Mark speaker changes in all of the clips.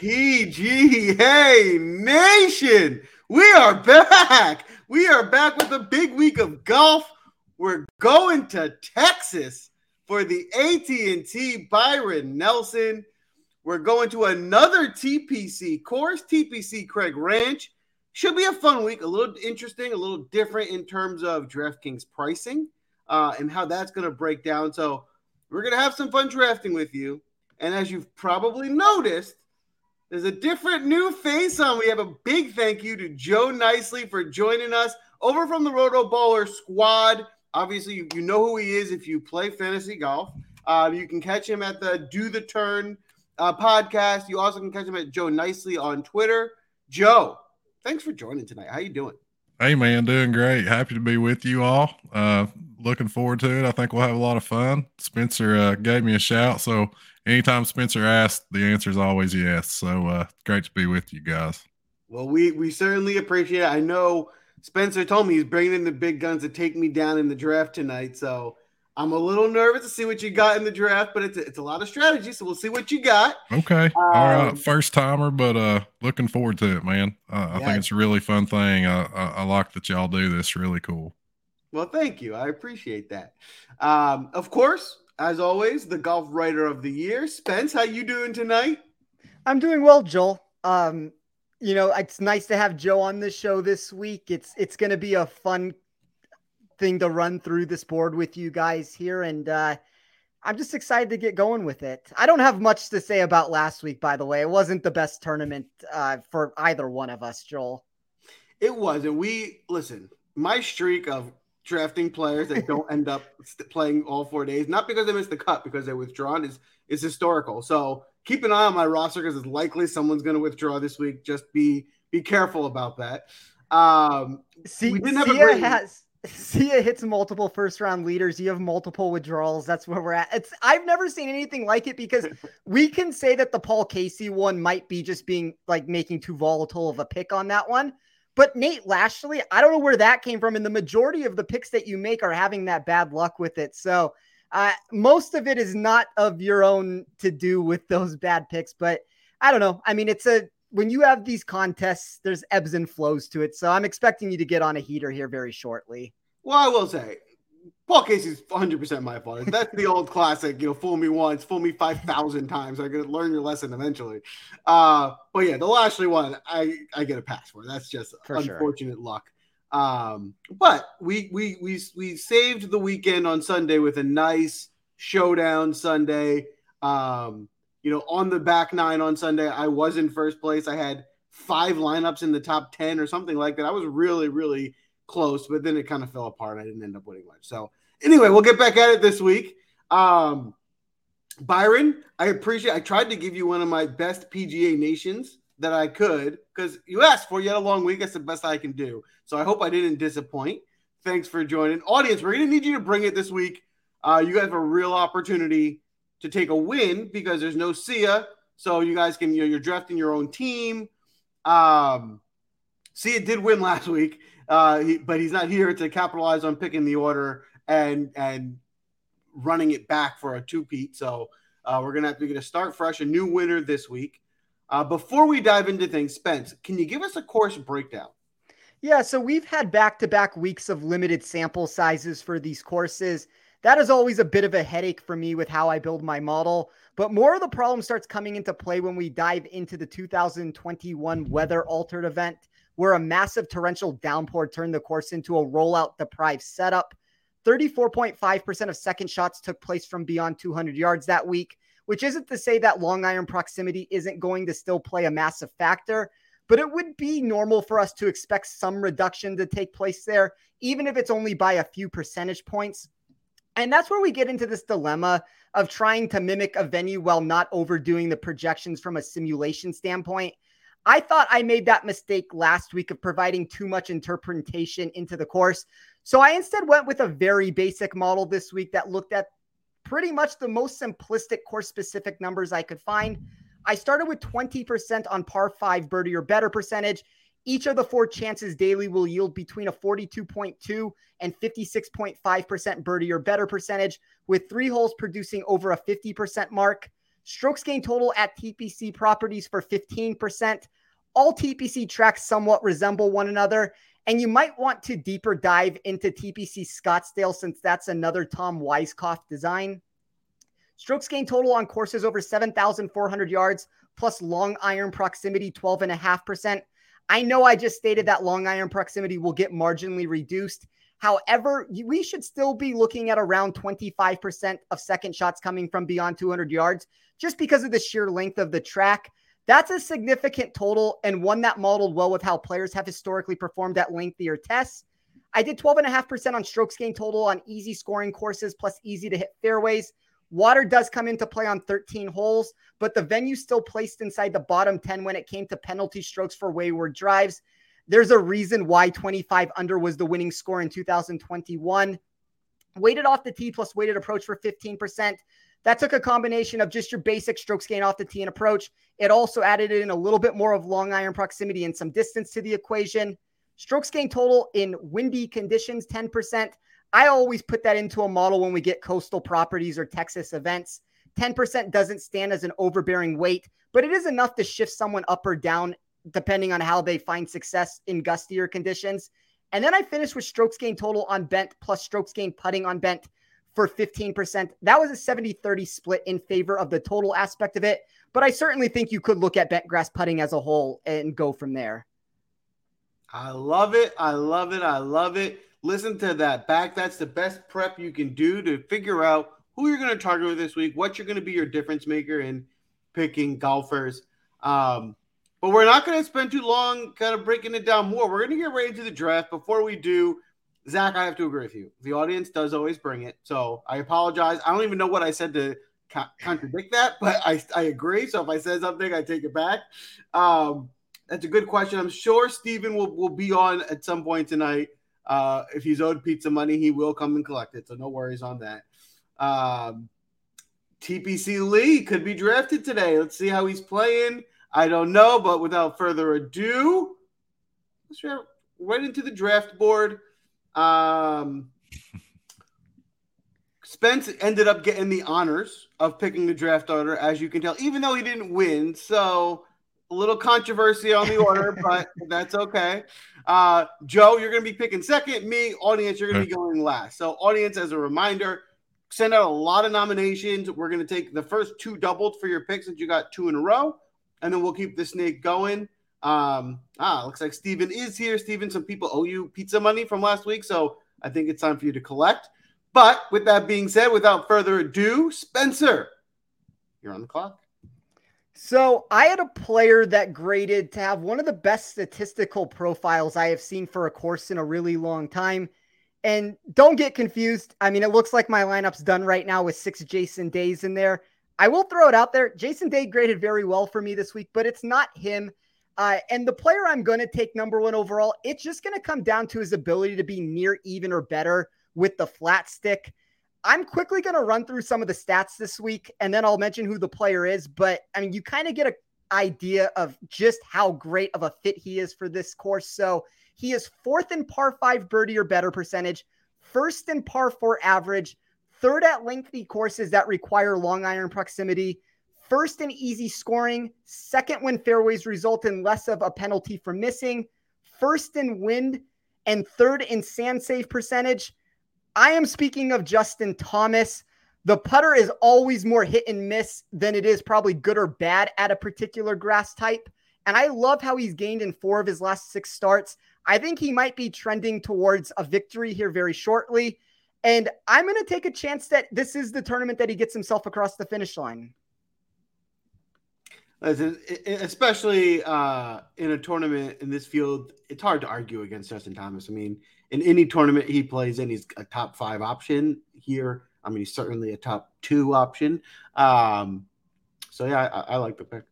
Speaker 1: PGA Nation, we are back. We are back with a big week of golf. We're going to Texas for the AT&T Byron Nelson. We're going to another TPC course, TPC Craig Ranch. Should be a fun week, a little interesting, a little different in terms of DraftKings pricing uh, and how that's going to break down. So we're going to have some fun drafting with you. And as you've probably noticed, there's a different new face on. We have a big thank you to Joe Nicely for joining us over from the RotoBaller squad. Obviously, you, you know who he is if you play fantasy golf. Uh, you can catch him at the Do the Turn uh, podcast. You also can catch him at Joe Nicely on Twitter. Joe, thanks for joining tonight. How you doing?
Speaker 2: Hey man, doing great. Happy to be with you all. Uh, looking forward to it. I think we'll have a lot of fun. Spencer uh, gave me a shout, so anytime Spencer asks, the answer is always yes. So uh, great to be with you guys.
Speaker 1: Well, we we certainly appreciate it. I know Spencer told me he's bringing in the big guns to take me down in the draft tonight, so I'm a little nervous to see what you got in the draft, but it's a, it's a lot of strategy, so we'll see what you got.
Speaker 2: Okay, um, all right, first timer, but uh, looking forward to it, man. Uh, I think it's a really fun thing. I, I, I like that y'all do this. Really cool.
Speaker 1: Well, thank you. I appreciate that. Um, of course, as always, the golf writer of the year, Spence. How you doing tonight?
Speaker 3: I'm doing well, Joel. Um, you know, it's nice to have Joe on the show this week. It's it's going to be a fun thing to run through this board with you guys here, and uh, I'm just excited to get going with it. I don't have much to say about last week, by the way. It wasn't the best tournament uh, for either one of us, Joel.
Speaker 1: It wasn't. We listen. My streak of drafting players that don't end up playing all four days, not because they missed the cut, because they're withdrawn, is is historical. So keep an eye on my roster because it's likely someone's going to withdraw this week. Just be be careful about that. Um,
Speaker 3: See, we didn't have Sia a great... has Sia hits multiple first round leaders. You have multiple withdrawals. That's where we're at. It's I've never seen anything like it because we can say that the Paul Casey one might be just being like making too volatile of a pick on that one. But Nate Lashley, I don't know where that came from. And the majority of the picks that you make are having that bad luck with it. So uh, most of it is not of your own to do with those bad picks. But I don't know. I mean, it's a when you have these contests, there's ebbs and flows to it. So I'm expecting you to get on a heater here very shortly.
Speaker 1: Well, I will say, Paul Casey's 100% my fault. That's the old classic, you know, fool me once, fool me 5,000 times. I could learn your lesson eventually. Uh, but yeah, the Lashley one, I, I get a pass for. That's just for unfortunate sure. luck. Um, but we, we, we, we saved the weekend on Sunday with a nice showdown Sunday. Um, you know, on the back nine on Sunday, I was in first place. I had five lineups in the top 10 or something like that. I was really, really close, but then it kind of fell apart. I didn't end up winning much. So anyway, we'll get back at it this week. Um, Byron, I appreciate. I tried to give you one of my best PGA nations that I could because you asked for. You had a long week. That's the best I can do. So I hope I didn't disappoint. Thanks for joining, audience. We're gonna need you to bring it this week. Uh, you guys have a real opportunity to take a win because there's no Sia, so you guys can you know you're drafting your own team. Um, Sia did win last week, uh, he, but he's not here to capitalize on picking the order and and running it back for a two-peat. So uh, we're gonna have to get a start fresh, a new winner this week. Uh, before we dive into things, Spence, can you give us a course breakdown?
Speaker 3: Yeah, so we've had back-to-back weeks of limited sample sizes for these courses. That is always a bit of a headache for me with how I build my model. But more of the problem starts coming into play when we dive into the 2021 weather altered event, where a massive torrential downpour turned the course into a rollout deprived setup. 34.5% of second shots took place from beyond 200 yards that week, which isn't to say that long iron proximity isn't going to still play a massive factor, but it would be normal for us to expect some reduction to take place there, even if it's only by a few percentage points. And that's where we get into this dilemma of trying to mimic a venue while not overdoing the projections from a simulation standpoint. I thought I made that mistake last week of providing too much interpretation into the course. So I instead went with a very basic model this week that looked at pretty much the most simplistic course specific numbers I could find. I started with 20% on par five birdie or better percentage each of the four chances daily will yield between a 42.2 and 56.5% birdie or better percentage, with three holes producing over a 50% mark. Strokes gain total at TPC properties for 15%. All TPC tracks somewhat resemble one another. And you might want to deeper dive into TPC Scottsdale since that's another Tom Weiskopf design. Strokes gain total on courses over 7,400 yards plus long iron proximity 12.5%. I know I just stated that long iron proximity will get marginally reduced. However, we should still be looking at around 25% of second shots coming from beyond 200 yards just because of the sheer length of the track. That's a significant total and one that modeled well with how players have historically performed at lengthier tests. I did 12.5% on strokes gain total on easy scoring courses plus easy to hit fairways. Water does come into play on 13 holes, but the venue still placed inside the bottom 10 when it came to penalty strokes for wayward drives. There's a reason why 25 under was the winning score in 2021. Weighted off the tee plus weighted approach for 15%. That took a combination of just your basic strokes gain off the tee and approach. It also added in a little bit more of long iron proximity and some distance to the equation. Strokes gain total in windy conditions, 10%. I always put that into a model when we get coastal properties or Texas events. 10% doesn't stand as an overbearing weight, but it is enough to shift someone up or down depending on how they find success in gustier conditions. And then I finished with strokes gain total on bent plus strokes gain putting on bent for 15%. That was a 70 30 split in favor of the total aspect of it. But I certainly think you could look at bent grass putting as a whole and go from there.
Speaker 1: I love it. I love it. I love it. Listen to that back. That's the best prep you can do to figure out who you're going to target with this week, what you're going to be your difference maker in picking golfers. Um, but we're not going to spend too long kind of breaking it down more. We're going to get right into the draft. Before we do, Zach, I have to agree with you. The audience does always bring it. So I apologize. I don't even know what I said to contradict that, but I, I agree. So if I said something, I take it back. Um, that's a good question. I'm sure Steven will, will be on at some point tonight. Uh, if he's owed pizza money, he will come and collect it. So no worries on that. Um, TPC Lee could be drafted today. Let's see how he's playing. I don't know, but without further ado, let's right into the draft board. Um, Spence ended up getting the honors of picking the draft order, as you can tell, even though he didn't win. So a little controversy on the order, but that's okay. Uh, Joe, you're going to be picking second. Me, audience, you're going to be going last. So, audience, as a reminder, send out a lot of nominations. We're going to take the first two doubled for your picks since you got two in a row, and then we'll keep the snake going. Um, ah, looks like Steven is here. Steven, some people owe you pizza money from last week, so I think it's time for you to collect. But with that being said, without further ado, Spencer, you're on the clock.
Speaker 3: So I had a player that graded to have one of the best statistical profiles I have seen for a course in a really long time. And don't get confused. I mean, it looks like my lineup's done right now with six Jason Days in there. I will throw it out there. Jason Day graded very well for me this week, but it's not him. Uh, and the player I'm going to take number one overall, it's just going to come down to his ability to be near even or better with the flat stick. I'm quickly going to run through some of the stats this week and then I'll mention who the player is. But I mean, you kind of get an idea of just how great of a fit he is for this course. So he is fourth in par five birdie or better percentage, first in par four average, third at lengthy courses that require long iron proximity, first in easy scoring, second when fairways result in less of a penalty for missing, first in wind, and third in sand save percentage. I am speaking of Justin Thomas. The putter is always more hit and miss than it is probably good or bad at a particular grass type. And I love how he's gained in four of his last six starts. I think he might be trending towards a victory here very shortly. And I'm going to take a chance that this is the tournament that he gets himself across the finish line.
Speaker 1: Especially uh, in a tournament in this field, it's hard to argue against Justin Thomas. I mean, in any tournament he plays in, he's a top five option here. I mean, he's certainly a top two option. Um, so yeah, I, I, like the pick.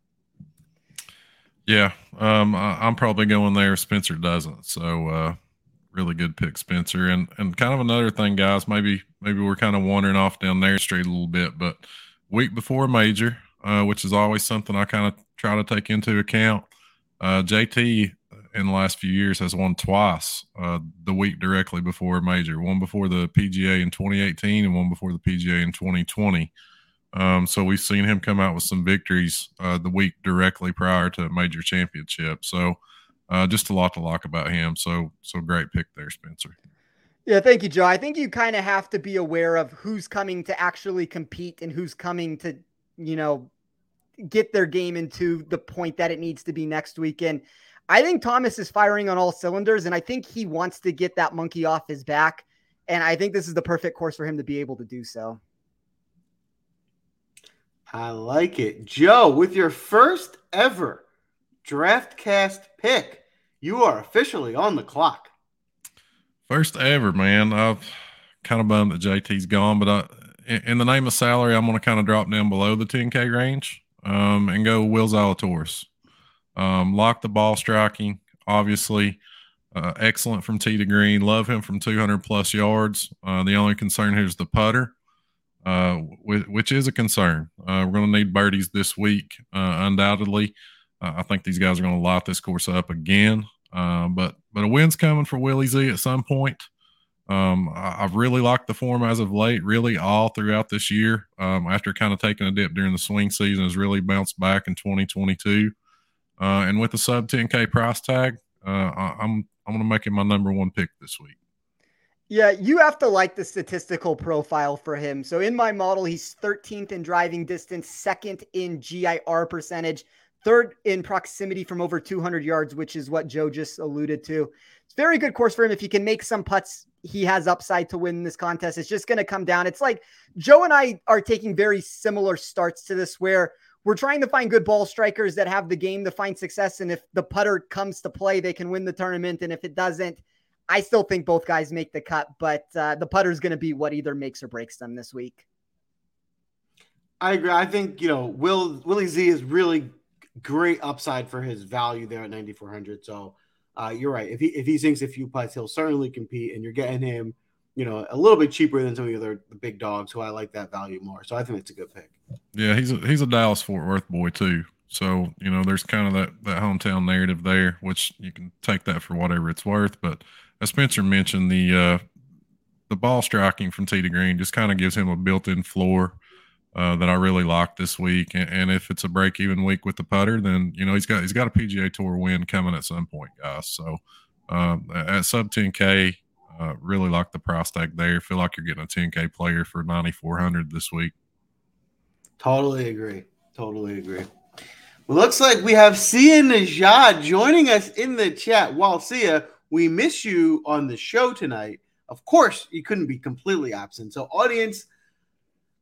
Speaker 2: Yeah, um, I, am probably going there. Spencer doesn't, so uh, really good pick, Spencer. And and kind of another thing, guys. Maybe maybe we're kind of wandering off down there street a little bit, but week before major, uh, which is always something I kind of try to take into account. Uh, JT in the last few years has won twice uh, the week directly before a major, one before the PGA in 2018 and one before the PGA in 2020. Um, so we've seen him come out with some victories uh, the week directly prior to a major championship. So uh, just a lot to like about him. So so great pick there, Spencer.
Speaker 3: Yeah, thank you, Joe. I think you kind of have to be aware of who's coming to actually compete and who's coming to, you know, get their game into the point that it needs to be next weekend. I think Thomas is firing on all cylinders, and I think he wants to get that monkey off his back. And I think this is the perfect course for him to be able to do so.
Speaker 1: I like it. Joe, with your first ever DraftCast pick, you are officially on the clock.
Speaker 2: First ever, man. I've kind of bummed that JT's gone, but I, in the name of salary, I'm going to kind of drop down below the 10K range um, and go Will Zalatoris. Um, lock the ball striking, obviously. Uh, excellent from tee to green. Love him from 200 plus yards. Uh, the only concern here is the putter, uh, which, which, is a concern. Uh, we're going to need birdies this week, uh, undoubtedly. Uh, I think these guys are going to light this course up again. But but a win's coming for Willie Z at some point. Um, I, have really liked the form as of late, really all throughout this year. Um, after kind of taking a dip during the swing season, has really bounced back in 2022. Uh, and with the sub 10K price tag, uh, I, I'm I'm going to make him my number one pick this week.
Speaker 3: Yeah, you have to like the statistical profile for him. So in my model, he's 13th in driving distance, second in GIR percentage, third in proximity from over 200 yards, which is what Joe just alluded to. Very good course for him. If he can make some putts, he has upside to win this contest. It's just going to come down. It's like Joe and I are taking very similar starts to this, where we're trying to find good ball strikers that have the game to find success. And if the putter comes to play, they can win the tournament. And if it doesn't, I still think both guys make the cut, but uh, the putter is going to be what either makes or breaks them this week.
Speaker 1: I agree. I think you know Will Willie Z is really great upside for his value there at 9400. So uh, you're right. If he if he sinks a few putts, he'll certainly compete, and you're getting him, you know, a little bit cheaper than some of the other the big dogs. who I like that value more. So I think it's a good pick.
Speaker 2: Yeah, he's a, he's a Dallas Fort Worth boy too. So you know, there's kind of that that hometown narrative there, which you can take that for whatever it's worth. But as Spencer mentioned, the uh, the ball striking from tee to green just kind of gives him a built-in floor uh, that I really like this week. And, and, if it's a break even week with the putter, then you know he's got he's got a PGA Tour win coming at some point, guys. So um, at sub 10k, uh, really like the price tag there. Feel like you're getting a 10k player for 9400 this week.
Speaker 1: Totally agree. Totally agree. Well, looks like we have Sia Nejad joining us in the chat. While Sia, we miss you on the show tonight. Of course, you couldn't be completely absent. So, audience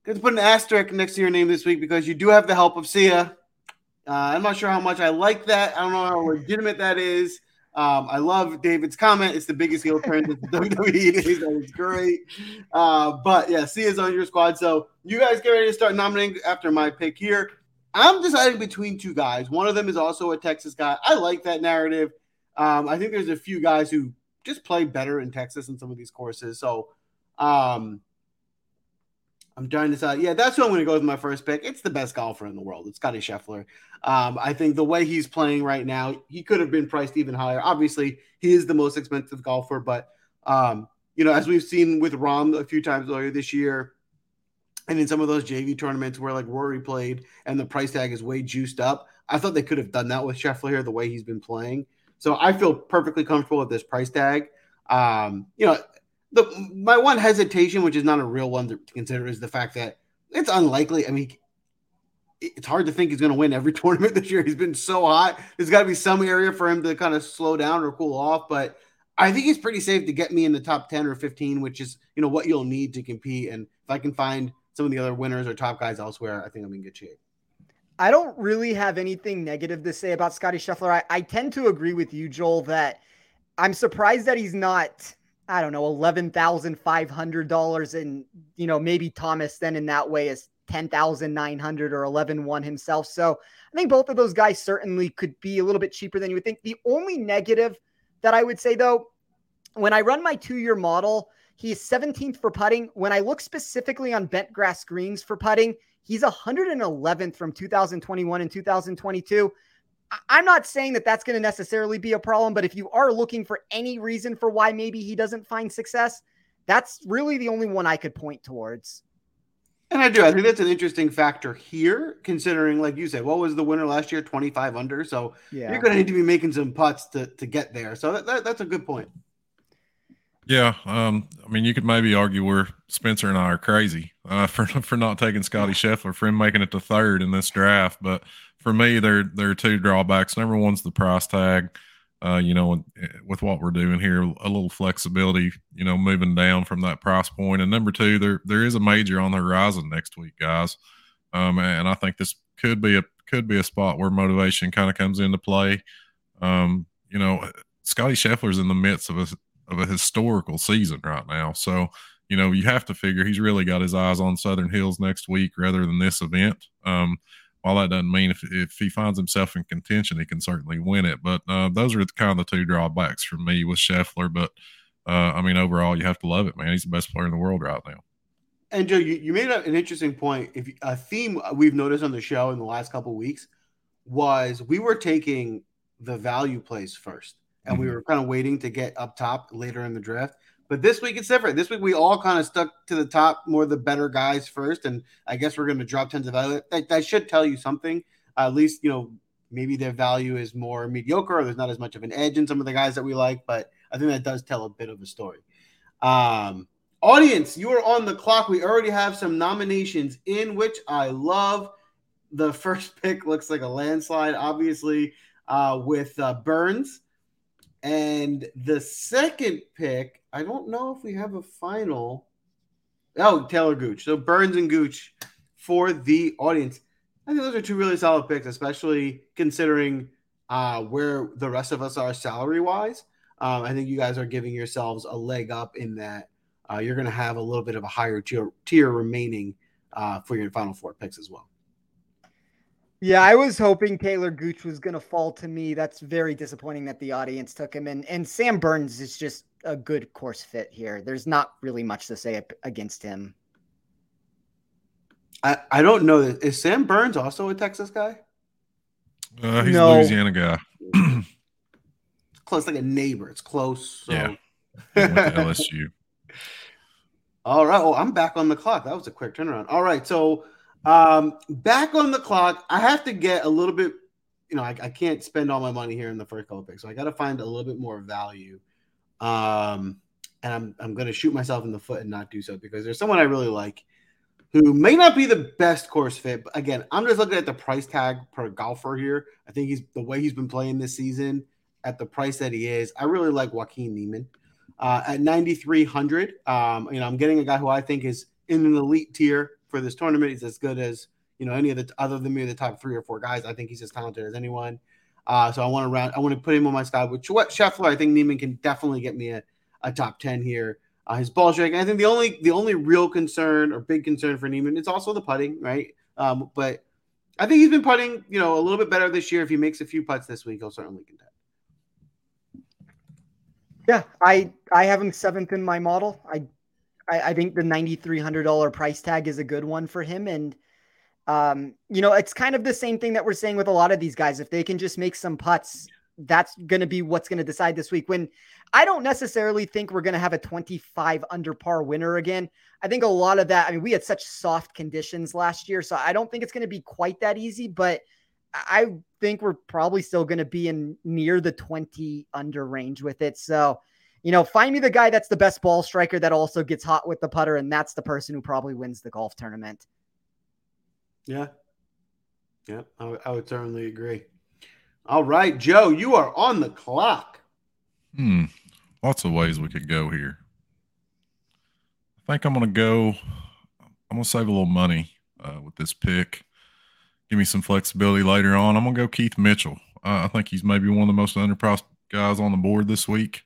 Speaker 1: Let's put an asterisk next to your name this week because you do have the help of Sia. Uh, I'm not sure how much I like that. I don't know how legitimate that is. Um, I love David's comment. It's the biggest heel turn that the WWE is. That is great. Uh, but yeah, Sia's on your squad. So you guys get ready to start nominating after my pick here. I'm deciding between two guys. One of them is also a Texas guy. I like that narrative. Um, I think there's a few guys who just play better in Texas in some of these courses. So um, I'm trying to decide. Yeah, that's who I'm going to go with my first pick. It's the best golfer in the world. It's Scotty Scheffler. Um, I think the way he's playing right now, he could have been priced even higher. Obviously, he is the most expensive golfer, but um, you know, as we've seen with Rahm a few times earlier this year, and in some of those JV tournaments where like Rory played and the price tag is way juiced up, I thought they could have done that with Scheffler here the way he's been playing. So I feel perfectly comfortable with this price tag. Um, you know, the my one hesitation, which is not a real one to consider, is the fact that it's unlikely. I mean, it's hard to think he's going to win every tournament this year. He's been so hot. There's got to be some area for him to kind of slow down or cool off. But I think he's pretty safe to get me in the top 10 or 15, which is, you know, what you'll need to compete. And if I can find some of the other winners or top guys elsewhere, I think I'm in good shape.
Speaker 3: I don't really have anything negative to say about Scotty Scheffler. I, I tend to agree with you, Joel, that I'm surprised that he's not I don't know, eleven thousand five hundred dollars, and you know maybe Thomas then in that way is ten thousand nine hundred or eleven one himself. So I think both of those guys certainly could be a little bit cheaper than you would think. The only negative that I would say though, when I run my two year model, he's 17th for putting. When I look specifically on bent grass greens for putting, he's 111th from 2021 and 2022. I'm not saying that that's going to necessarily be a problem, but if you are looking for any reason for why maybe he doesn't find success, that's really the only one I could point towards.
Speaker 1: And I do. I think that's an interesting factor here, considering, like you said, what was the winner last year? 25 under. So yeah. you're going to need to be making some putts to, to get there. So that, that, that's a good point.
Speaker 2: Yeah. Um, I mean, you could maybe argue where Spencer and I are crazy uh, for, for not taking Scotty Scheffler, for him making it to third in this draft. But for me, there, there are two drawbacks. Number one's the price tag uh, you know, with what we're doing here, a little flexibility, you know, moving down from that price point. And number two, there there is a major on the horizon next week, guys. Um, and I think this could be a could be a spot where motivation kind of comes into play. Um, you know, Scotty Scheffler's in the midst of a of a historical season right now, so you know you have to figure he's really got his eyes on Southern Hills next week rather than this event. Um, while that doesn't mean if, if he finds himself in contention, he can certainly win it. But uh, those are kind of the two drawbacks for me with Scheffler. But uh, I mean, overall, you have to love it, man. He's the best player in the world right now.
Speaker 1: And Joe, you, you made an interesting point. If a theme we've noticed on the show in the last couple weeks was we were taking the value plays first, and mm-hmm. we were kind of waiting to get up top later in the draft. But this week it's different. This week we all kind of stuck to the top, more the better guys first, and I guess we're going to drop tens of value. That, that should tell you something. At least you know maybe their value is more mediocre, or there's not as much of an edge in some of the guys that we like. But I think that does tell a bit of a story. Um, audience, you are on the clock. We already have some nominations in, which I love. The first pick looks like a landslide, obviously, uh, with uh, Burns. And the second pick, I don't know if we have a final. Oh, Taylor Gooch. So Burns and Gooch for the audience. I think those are two really solid picks, especially considering uh, where the rest of us are salary wise. Um, I think you guys are giving yourselves a leg up in that uh, you're going to have a little bit of a higher tier, tier remaining uh, for your final four picks as well.
Speaker 3: Yeah, I was hoping Taylor Gooch was going to fall to me. That's very disappointing that the audience took him. And, and Sam Burns is just a good course fit here. There's not really much to say against him.
Speaker 1: I, I don't know. Is Sam Burns also a Texas guy?
Speaker 2: Uh, he's no. a Louisiana guy.
Speaker 1: it's close, like a neighbor. It's close. So.
Speaker 2: Yeah. LSU.
Speaker 1: All right. Well, I'm back on the clock. That was a quick turnaround. All right. So um, back on the clock. I have to get a little bit. You know, I, I can't spend all my money here in the first couple picks, so I got to find a little bit more value. Um, and I'm I'm going to shoot myself in the foot and not do so because there's someone I really like who may not be the best course fit. But again, I'm just looking at the price tag per golfer here. I think he's the way he's been playing this season at the price that he is. I really like Joaquin Niemann uh, at 9,300. Um, you know, I'm getting a guy who I think is in an elite tier for this tournament. He's as good as you know any of the other than maybe the top three or four guys. I think he's as talented as anyone. Uh, so I want to round. I want to put him on my side with Scheffler. I think Niemann can definitely get me a, a top ten here. Uh, his ball striking. I think the only the only real concern or big concern for Niemann is also the putting, right? Um, but I think he's been putting, you know, a little bit better this year. If he makes a few putts this week, he'll certainly contend.
Speaker 3: Yeah, I I have him seventh in my model. I I, I think the ninety three hundred dollar price tag is a good one for him, and um, you know, it's kind of the same thing that we're saying with a lot of these guys. If they can just make some putts, that's going to be what's going to decide this week. When I don't necessarily think we're going to have a 25 under par winner again. I think a lot of that, I mean, we had such soft conditions last year, so I don't think it's going to be quite that easy, but I think we're probably still going to be in near the 20 under range with it. So, you know, find me the guy that's the best ball striker that also gets hot with the putter, and that's the person who probably wins the golf tournament.
Speaker 1: Yeah. Yeah, I, I would certainly agree. All right, Joe, you are on the clock.
Speaker 2: Hmm. Lots of ways we could go here. I think I'm going to go. I'm going to save a little money uh, with this pick. Give me some flexibility later on. I'm going to go Keith Mitchell. Uh, I think he's maybe one of the most underpriced guys on the board this week.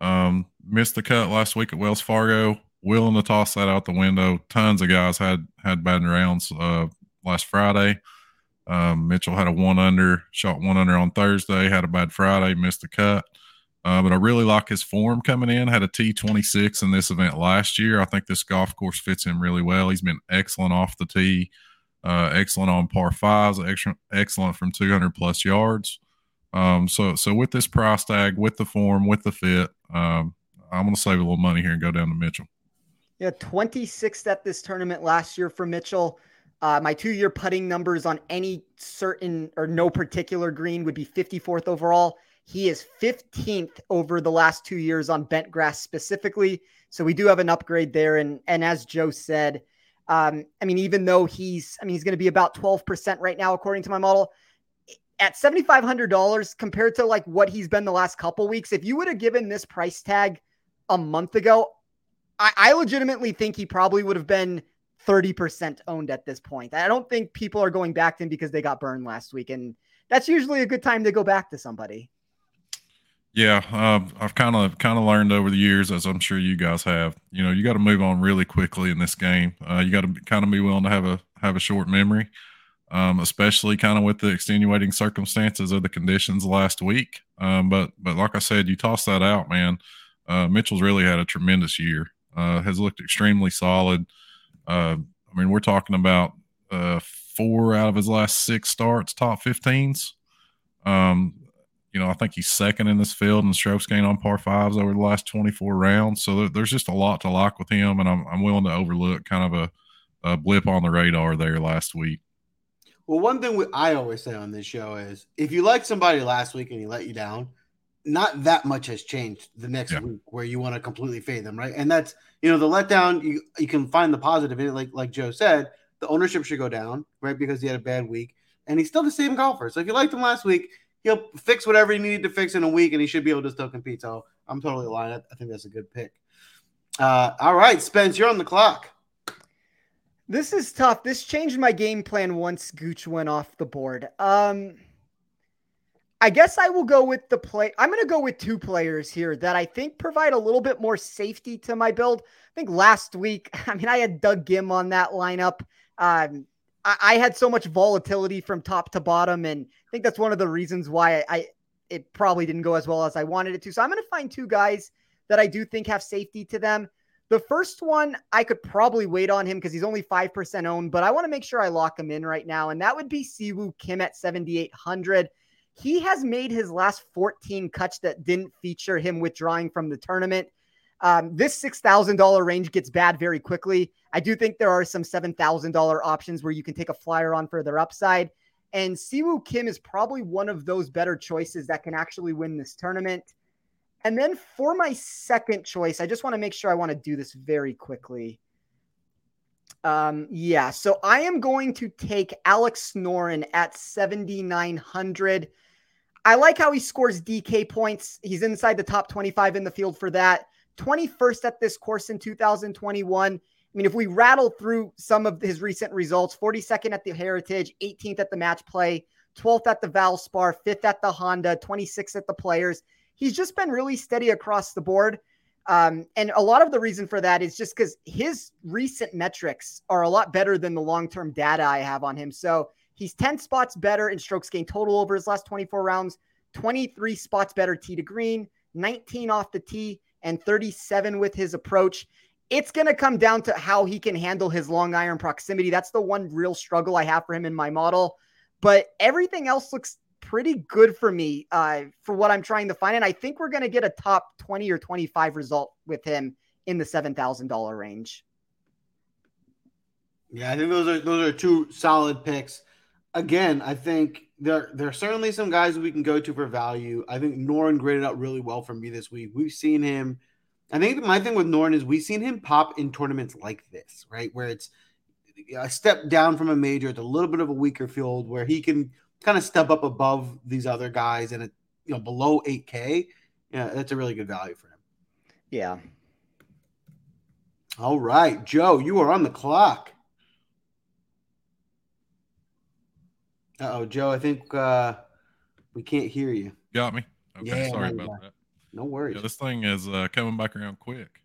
Speaker 2: Um, missed the cut last week at Wells Fargo. Willing to toss that out the window. Tons of guys had had bad rounds uh, last Friday. Um, Mitchell had a one under, shot one under on Thursday, had a bad Friday, missed the cut. Uh, but I really like his form coming in. Had a T26 in this event last year. I think this golf course fits him really well. He's been excellent off the tee, uh, excellent on par fives, excellent, excellent from 200 plus yards. Um, so, so with this price tag, with the form, with the fit, um, I'm going to save a little money here and go down to Mitchell.
Speaker 3: Yeah, 26th at this tournament last year for Mitchell. Uh, my two year putting numbers on any certain or no particular green would be 54th overall. He is 15th over the last two years on bent grass specifically. So we do have an upgrade there. And and as Joe said, um, I mean, even though he's, I mean, he's going to be about 12% right now, according to my model. At $7,500 compared to like what he's been the last couple weeks, if you would have given this price tag a month ago, I, I legitimately think he probably would have been 30% owned at this point. I don't think people are going back to him because they got burned last week. And that's usually a good time to go back to somebody.
Speaker 2: Yeah, uh, I've kind of kind of learned over the years, as I'm sure you guys have. You know, you got to move on really quickly in this game. Uh, you got to kind of be willing to have a have a short memory, um, especially kind of with the extenuating circumstances of the conditions last week. Um, but but like I said, you toss that out, man. Uh, Mitchell's really had a tremendous year. Uh, has looked extremely solid. Uh, I mean, we're talking about uh, four out of his last six starts, top 15s. Um, you know, I think he's second in this field in strokes gained on par fives over the last 24 rounds. So there, there's just a lot to like with him, and I'm, I'm willing to overlook kind of a, a blip on the radar there last week.
Speaker 1: Well, one thing we, I always say on this show is if you like somebody last week and he let you down, not that much has changed the next yeah. week where you want to completely fade them, right? And that's you know the letdown. You you can find the positive in it, like like Joe said, the ownership should go down, right? Because he had a bad week, and he's still the same golfer. So if you liked him last week, he'll fix whatever he needed to fix in a week, and he should be able to still compete. So I'm totally aligned. I think that's a good pick. Uh, all right, Spence, you're on the clock.
Speaker 3: This is tough. This changed my game plan once Gooch went off the board. Um, I guess I will go with the play. I'm going to go with two players here that I think provide a little bit more safety to my build. I think last week, I mean, I had Doug Ghim on that lineup. Um, I, I, had so much volatility from top to bottom, and I think that's one of the reasons why I, I it probably didn't go as well as I wanted it to. So I'm going to find two guys that I do think have safety to them. The first one, I could probably wait on him because he's only 5% owned, but I want to make sure I lock him in right now. And that would be Si Woo Kim at 7,800. He has made his last 14 cuts that didn't feature him withdrawing from the tournament. Um, this $6,000 range gets bad very quickly. I do think there are some $7,000 options where you can take a flyer on for their upside. And Si Woo Kim is probably one of those better choices that can actually win this tournament. And then for my second choice, I just want to make sure I want to do this very quickly. Um, yeah, so I am going to take Alex Noren at 7,900. I like how he scores DK points. He's inside the top 25 in the field for that. 21st at this course in 2021. I mean, if we rattle through some of his recent results 42nd at the Heritage, 18th at the match play, 12th at the Valspar, 5th at the Honda, 26th at the Players. He's just been really steady across the board. Um, and a lot of the reason for that is just because his recent metrics are a lot better than the long term data I have on him. So he's 10 spots better in strokes gained total over his last 24 rounds, 23 spots better tee to green, 19 off the tee, and 37 with his approach. It's going to come down to how he can handle his long iron proximity. That's the one real struggle I have for him in my model. But everything else looks pretty good for me uh, for what I'm trying to find. And I think we're going to get a top 20 or 25 result with him in the $7,000 range.
Speaker 1: Yeah, I think those are those are two solid picks. Again, I think there there are certainly some guys we can go to for value. I think Noren graded out really well for me this week. We've seen him. I think my thing with Noren is we've seen him pop in tournaments like this, right, where it's a step down from a major, it's a little bit of a weaker field where he can kind of step up above these other guys and it, you know below 8K. Yeah, that's a really good value for him.
Speaker 3: Yeah.
Speaker 1: All right, Joe, you are on the clock. Oh, Joe, I think uh, we can't hear you.
Speaker 2: Got me. Okay, yeah, sorry about that.
Speaker 1: No worries.
Speaker 2: Yeah, this thing is uh, coming back around quick.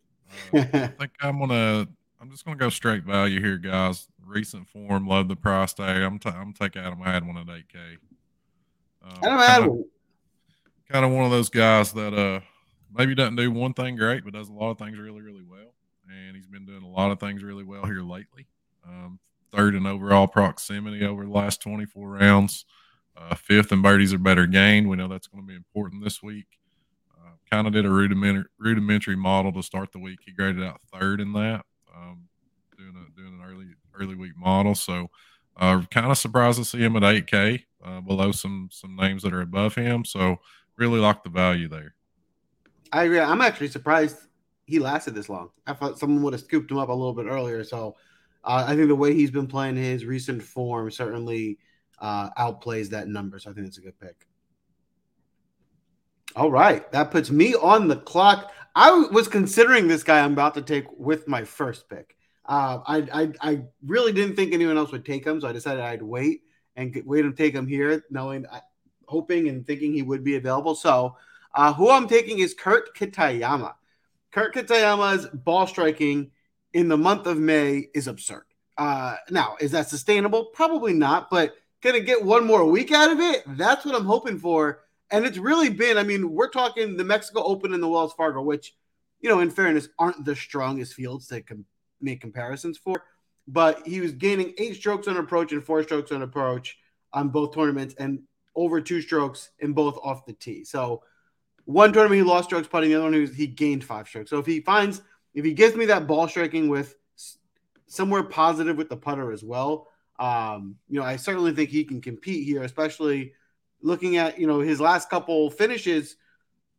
Speaker 2: Uh, I think I'm gonna. I'm just gonna go straight value here, guys. Recent form, love the price tag. I'm. T- I'm taking Adam Hadwin at 8K.
Speaker 1: Um, Adam Hadwin.
Speaker 2: Kind of one of those guys that uh maybe doesn't do one thing great, but does a lot of things really, really well. And he's been doing a lot of things really well here lately. Um, third in overall proximity over the last 24 rounds. Uh, fifth in birdies are better gained. We know that's going to be important this week. Uh, kind of did a rudimentary, rudimentary model to start the week. He graded out third in that. um, doing a doing an early early week model. So uh, kind of surprised to see him at 8K uh, below some some names that are above him. So really like the value there.
Speaker 1: I agree. I'm actually surprised he lasted this long. I thought someone would have scooped him up a little bit earlier. So uh, I think the way he's been playing his recent form certainly uh, outplays that number. So I think it's a good pick. All right, that puts me on the clock. I was considering this guy I'm about to take with my first pick. Uh, I, I, I really didn't think anyone else would take him, so I decided I'd wait and wait and take him here, knowing, hoping and thinking he would be available. So, uh, who I'm taking is Kurt Kitayama. Kurt Kitayama's ball striking in the month of May is absurd. Uh, now, is that sustainable? Probably not, but gonna get one more week out of it? That's what I'm hoping for. And it's really been, I mean, we're talking the Mexico Open and the Wells Fargo, which, you know, in fairness, aren't the strongest fields to com- make comparisons for. But he was gaining eight strokes on approach and four strokes on approach on both tournaments and over two strokes in both off the tee. So one tournament he lost strokes putting, the other one he, was, he gained five strokes. So if he finds, if he gives me that ball striking with somewhere positive with the putter as well, um, you know, I certainly think he can compete here, especially looking at you know his last couple finishes.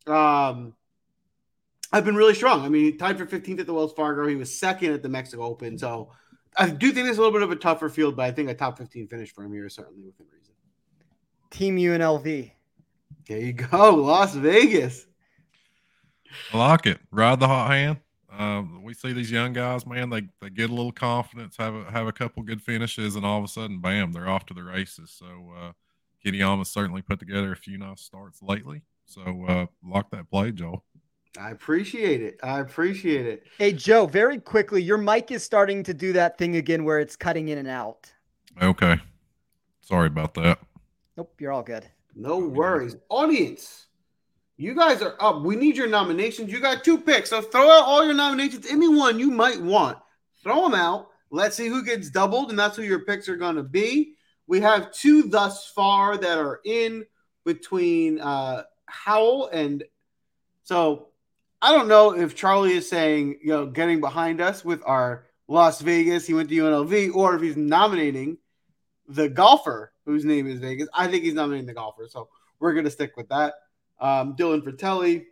Speaker 1: Um, I've been really strong. I mean, he tied for 15th at the Wells Fargo. He was second at the Mexico Open. So I do think it's a little bit of a tougher field, but I think a top 15 finish for him here is certainly within reason.
Speaker 3: Team UNLV.
Speaker 1: There you go, Las Vegas.
Speaker 2: I like it. Ride the hot hand. Um, we see these young guys, man. They they get a little confidence, have a have a couple good finishes, and all of a sudden, bam, they're off to the races. So uh, Kitayama certainly put together a few nice starts lately. So uh, lock that play, Joel.
Speaker 1: I appreciate it. I appreciate it.
Speaker 3: Hey Joe, very quickly, your mic is starting to do that thing again where it's cutting in and out.
Speaker 2: Okay, sorry about that.
Speaker 3: Nope, you're all good.
Speaker 1: No worries, audience. You guys are up. We need your nominations. You got two picks. So throw out all your nominations. Anyone you might want. Throw them out. Let's see who gets doubled, and that's who your picks are going to be. We have two thus far that are in between uh, Howell and so I don't know if Charlie is saying, you know, getting behind us with our Las Vegas, he went to UNLV, or if he's nominating the golfer whose name is Vegas. I think he's nominating the golfer. So we're going to stick with that. Um, Dylan Frittelli.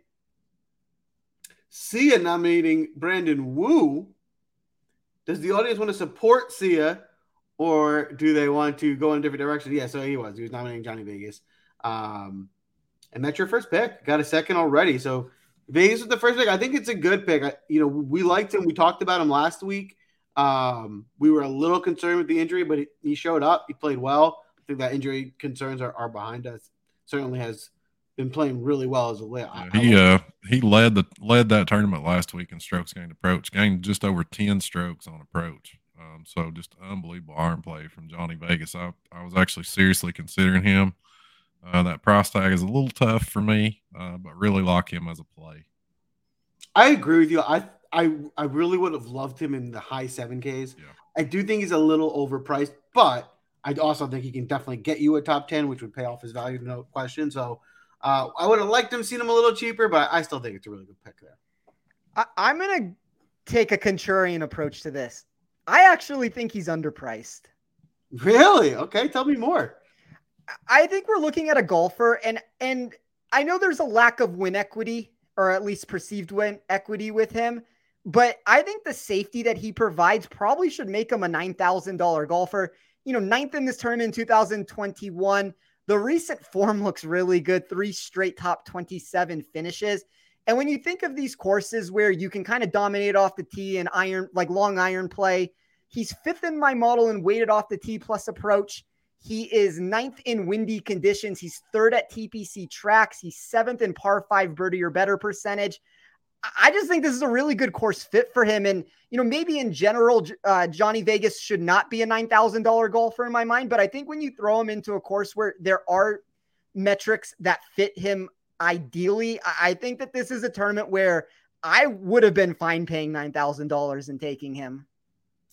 Speaker 1: Sia nominating Brandon Wu. Does the audience want to support Sia or do they want to go in a different direction? Yeah, so he was. He was nominating Johnny Vegas. Um, and that's your first pick. Got a second already. So Vegas was the first pick. I think it's a good pick. I, you know, we liked him. We talked about him last week. Um, we were a little concerned with the injury, but he, he showed up. He played well. I think that injury concerns are, are behind us. Certainly has been playing really well as a.
Speaker 2: Yeah, he uh he led the led that tournament last week in strokes gained approach, gained just over ten strokes on approach. Um, so just unbelievable iron play from Johnny Vegas. I I was actually seriously considering him. Uh, that price tag is a little tough for me, uh, but really like him as a play.
Speaker 1: I agree with you. I I I really would have loved him in the high seven Ks. Yeah. I do think he's a little overpriced, but I also think he can definitely get you a top ten, which would pay off his value, no question. So uh, I would have liked him seen him a little cheaper, but I still think it's a really good pick there.
Speaker 3: I, am gonna take a contrarian approach to this. I actually think he's underpriced.
Speaker 1: Really? Okay, tell me more.
Speaker 3: I think we're looking at a golfer, and and I know there's a lack of win equity, or at least perceived win equity with him. But I think the safety that he provides probably should make him a nine thousand dollar golfer. You know, ninth in this tournament in 2021. The recent form looks really good. Three straight top 27 finishes. And when you think of these courses where you can kind of dominate off the tee and iron, like long iron play, he's fifth in my model and weighted off the tee plus approach. He is ninth in windy conditions. He's third at TPC tracks. He's seventh in par five birdie or better percentage. I just think this is a really good course fit for him. And, you know, maybe in general, uh, Johnny Vegas should not be a $9,000 golfer in my mind. But I think when you throw him into a course where there are metrics that fit him ideally, I think that this is a tournament where I would have been fine paying $9,000 and taking him.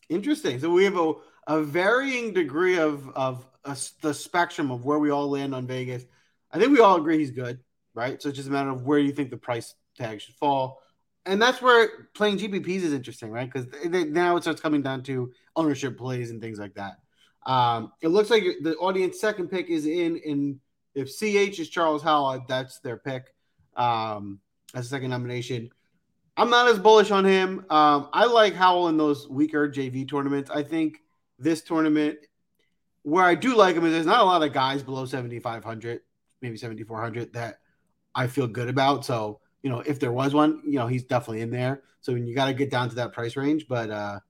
Speaker 1: Interesting. So we have a, a varying degree of, of a, the spectrum of where we all land on Vegas. I think we all agree he's good, right? So it's just a matter of where you think the price tag should fall. and that's where playing GPPs is interesting, right? Because now it starts coming down to ownership plays and things like that. Um, it looks like the audience second pick is in, and if CH is Charles Howell, that's their pick um, as a second nomination. I'm not as bullish on him. Um, I like Howell in those weaker JV tournaments. I think this tournament, where I do like him, is there's not a lot of guys below 7,500, maybe 7,400 that I feel good about. So you know, if there was one, you know, he's definitely in there. So you got to get down to that price range. But uh,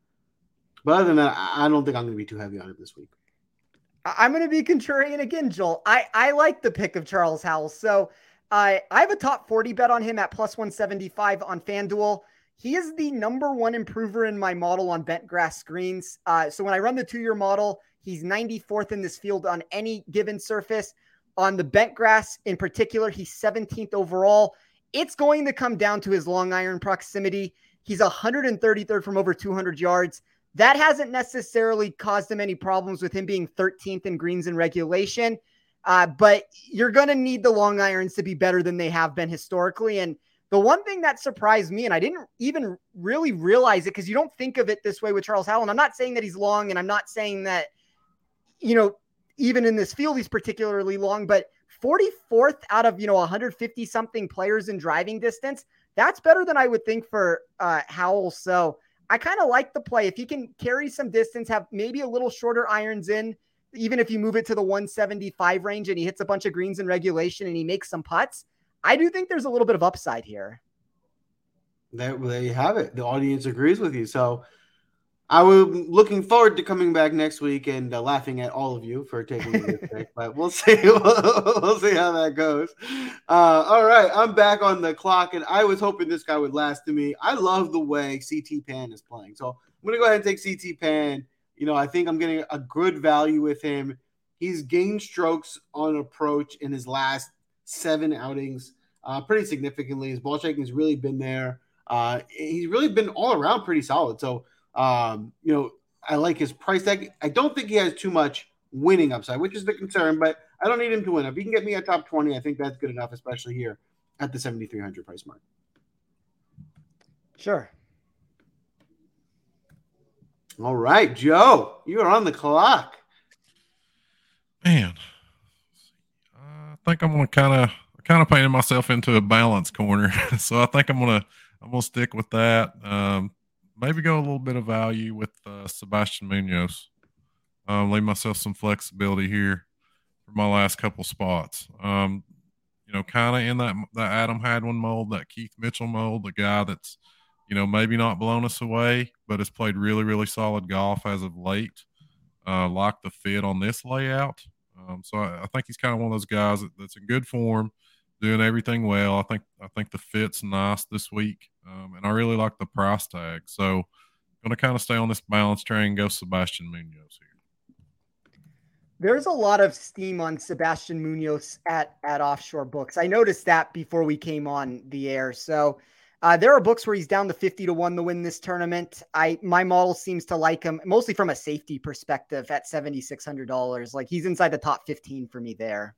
Speaker 1: but other than that, I don't think I'm going to be too heavy on it this week.
Speaker 3: I'm going to be contrarian again, Joel. I I like the pick of Charles Howell. So I I have a top 40 bet on him at plus 175 on FanDuel. He is the number one improver in my model on bent grass screens. Uh, so when I run the two year model, he's 94th in this field on any given surface. On the bent grass in particular, he's 17th overall. It's going to come down to his long iron proximity. He's 133rd from over 200 yards. That hasn't necessarily caused him any problems with him being 13th in greens in regulation. Uh, but you're going to need the long irons to be better than they have been historically. And the one thing that surprised me, and I didn't even really realize it because you don't think of it this way with Charles Howell. And I'm not saying that he's long, and I'm not saying that, you know, even in this field, he's particularly long, but 44th out of, you know, 150 something players in driving distance. That's better than I would think for uh, Howell. So I kind of like the play. If he can carry some distance, have maybe a little shorter irons in, even if you move it to the 175 range and he hits a bunch of greens in regulation and he makes some putts, I do think there's a little bit of upside here.
Speaker 1: There, there you have it. The audience agrees with you. So I was looking forward to coming back next week and uh, laughing at all of you for taking the pick, but we'll see. we'll see how that goes. Uh, all right, I'm back on the clock, and I was hoping this guy would last to me. I love the way CT Pan is playing, so I'm gonna go ahead and take CT Pan. You know, I think I'm getting a good value with him. He's gained strokes on approach in his last seven outings, uh, pretty significantly. His ball striking has really been there. Uh, he's really been all around pretty solid. So um, you know, I like his price tag. I don't think he has too much winning upside, which is the concern, but I don't need him to win. If he can get me a top 20, I think that's good enough, especially here at the 7,300 price mark.
Speaker 3: Sure.
Speaker 1: All right, Joe, you are on the clock.
Speaker 2: Man, I think I'm gonna kind of kind of painted myself into a balance corner, so I think I'm gonna I'm gonna stick with that. Um, maybe go a little bit of value with uh, Sebastian Munoz. Um, leave myself some flexibility here for my last couple spots. Um, you know, kind of in that that Adam Hadwin mold, that Keith Mitchell mold, the guy that's you know maybe not blown us away, but has played really really solid golf as of late. Uh, like the fit on this layout. Um, so I, I, think he's kind of one of those guys that, that's in good form doing everything well. I think I think the fit's nice this week, um, and I really like the price tag. So, I'm going to kind of stay on this balance train. Go Sebastian Munoz here.
Speaker 3: There's a lot of steam on Sebastian Munoz at at offshore books. I noticed that before we came on the air. So. Uh, there are books where he's down to 50 to 1 to win this tournament. I my model seems to like him mostly from a safety perspective at $7600. Like he's inside the top 15 for me there.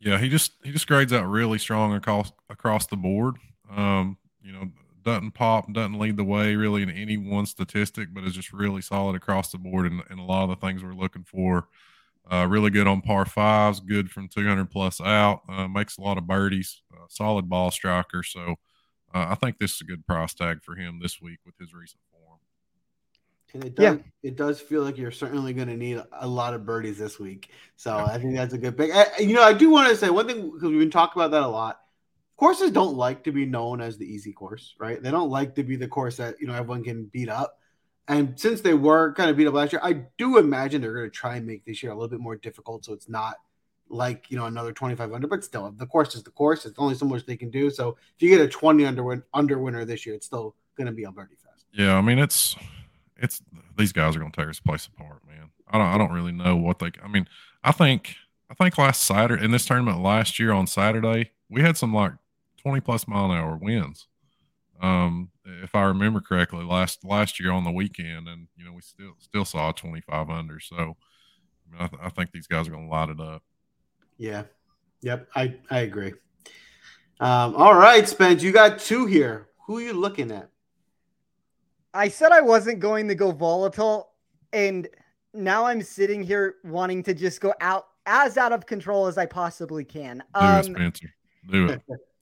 Speaker 2: Yeah, he just he just grades out really strong across across the board. Um, you know, doesn't pop, doesn't lead the way really in any one statistic, but is just really solid across the board and, and a lot of the things we're looking for. Uh, really good on par fives, good from 200 plus out, uh, makes a lot of birdies, uh, solid ball striker. So uh, I think this is a good price tag for him this week with his recent form.
Speaker 1: and it does, yeah. it does feel like you're certainly going to need a lot of birdies this week. So I think that's a good pick. I, you know, I do want to say one thing because we've been talking about that a lot. Courses don't like to be known as the easy course, right? They don't like to be the course that you know everyone can beat up. And since they were kind of beat up last year, I do imagine they're going to try and make this year a little bit more difficult, so it's not like you know another 2500 but still the course is the course it's only so much they can do so if you get a 20 under under winner this year it's still going to be a birdie fest
Speaker 2: yeah i mean it's it's these guys are going to tear this place apart, man. I don't I don't really know what they. I mean, I think I think last Saturday in this tournament last year on Saturday we had some like twenty plus mile an hour winds. Um, if I remember correctly, last last year on the weekend, and you know we still still saw twenty five under. So I, mean, I, th- I think these guys are going to light it up.
Speaker 1: Yeah. Yep. I I agree. Um, all right, Spence, you got two here. Who are you looking at?
Speaker 3: I said I wasn't going to go volatile, and now I'm sitting here wanting to just go out as out of control as I possibly can.
Speaker 2: Do
Speaker 3: Um,
Speaker 2: it, Spencer. Do it.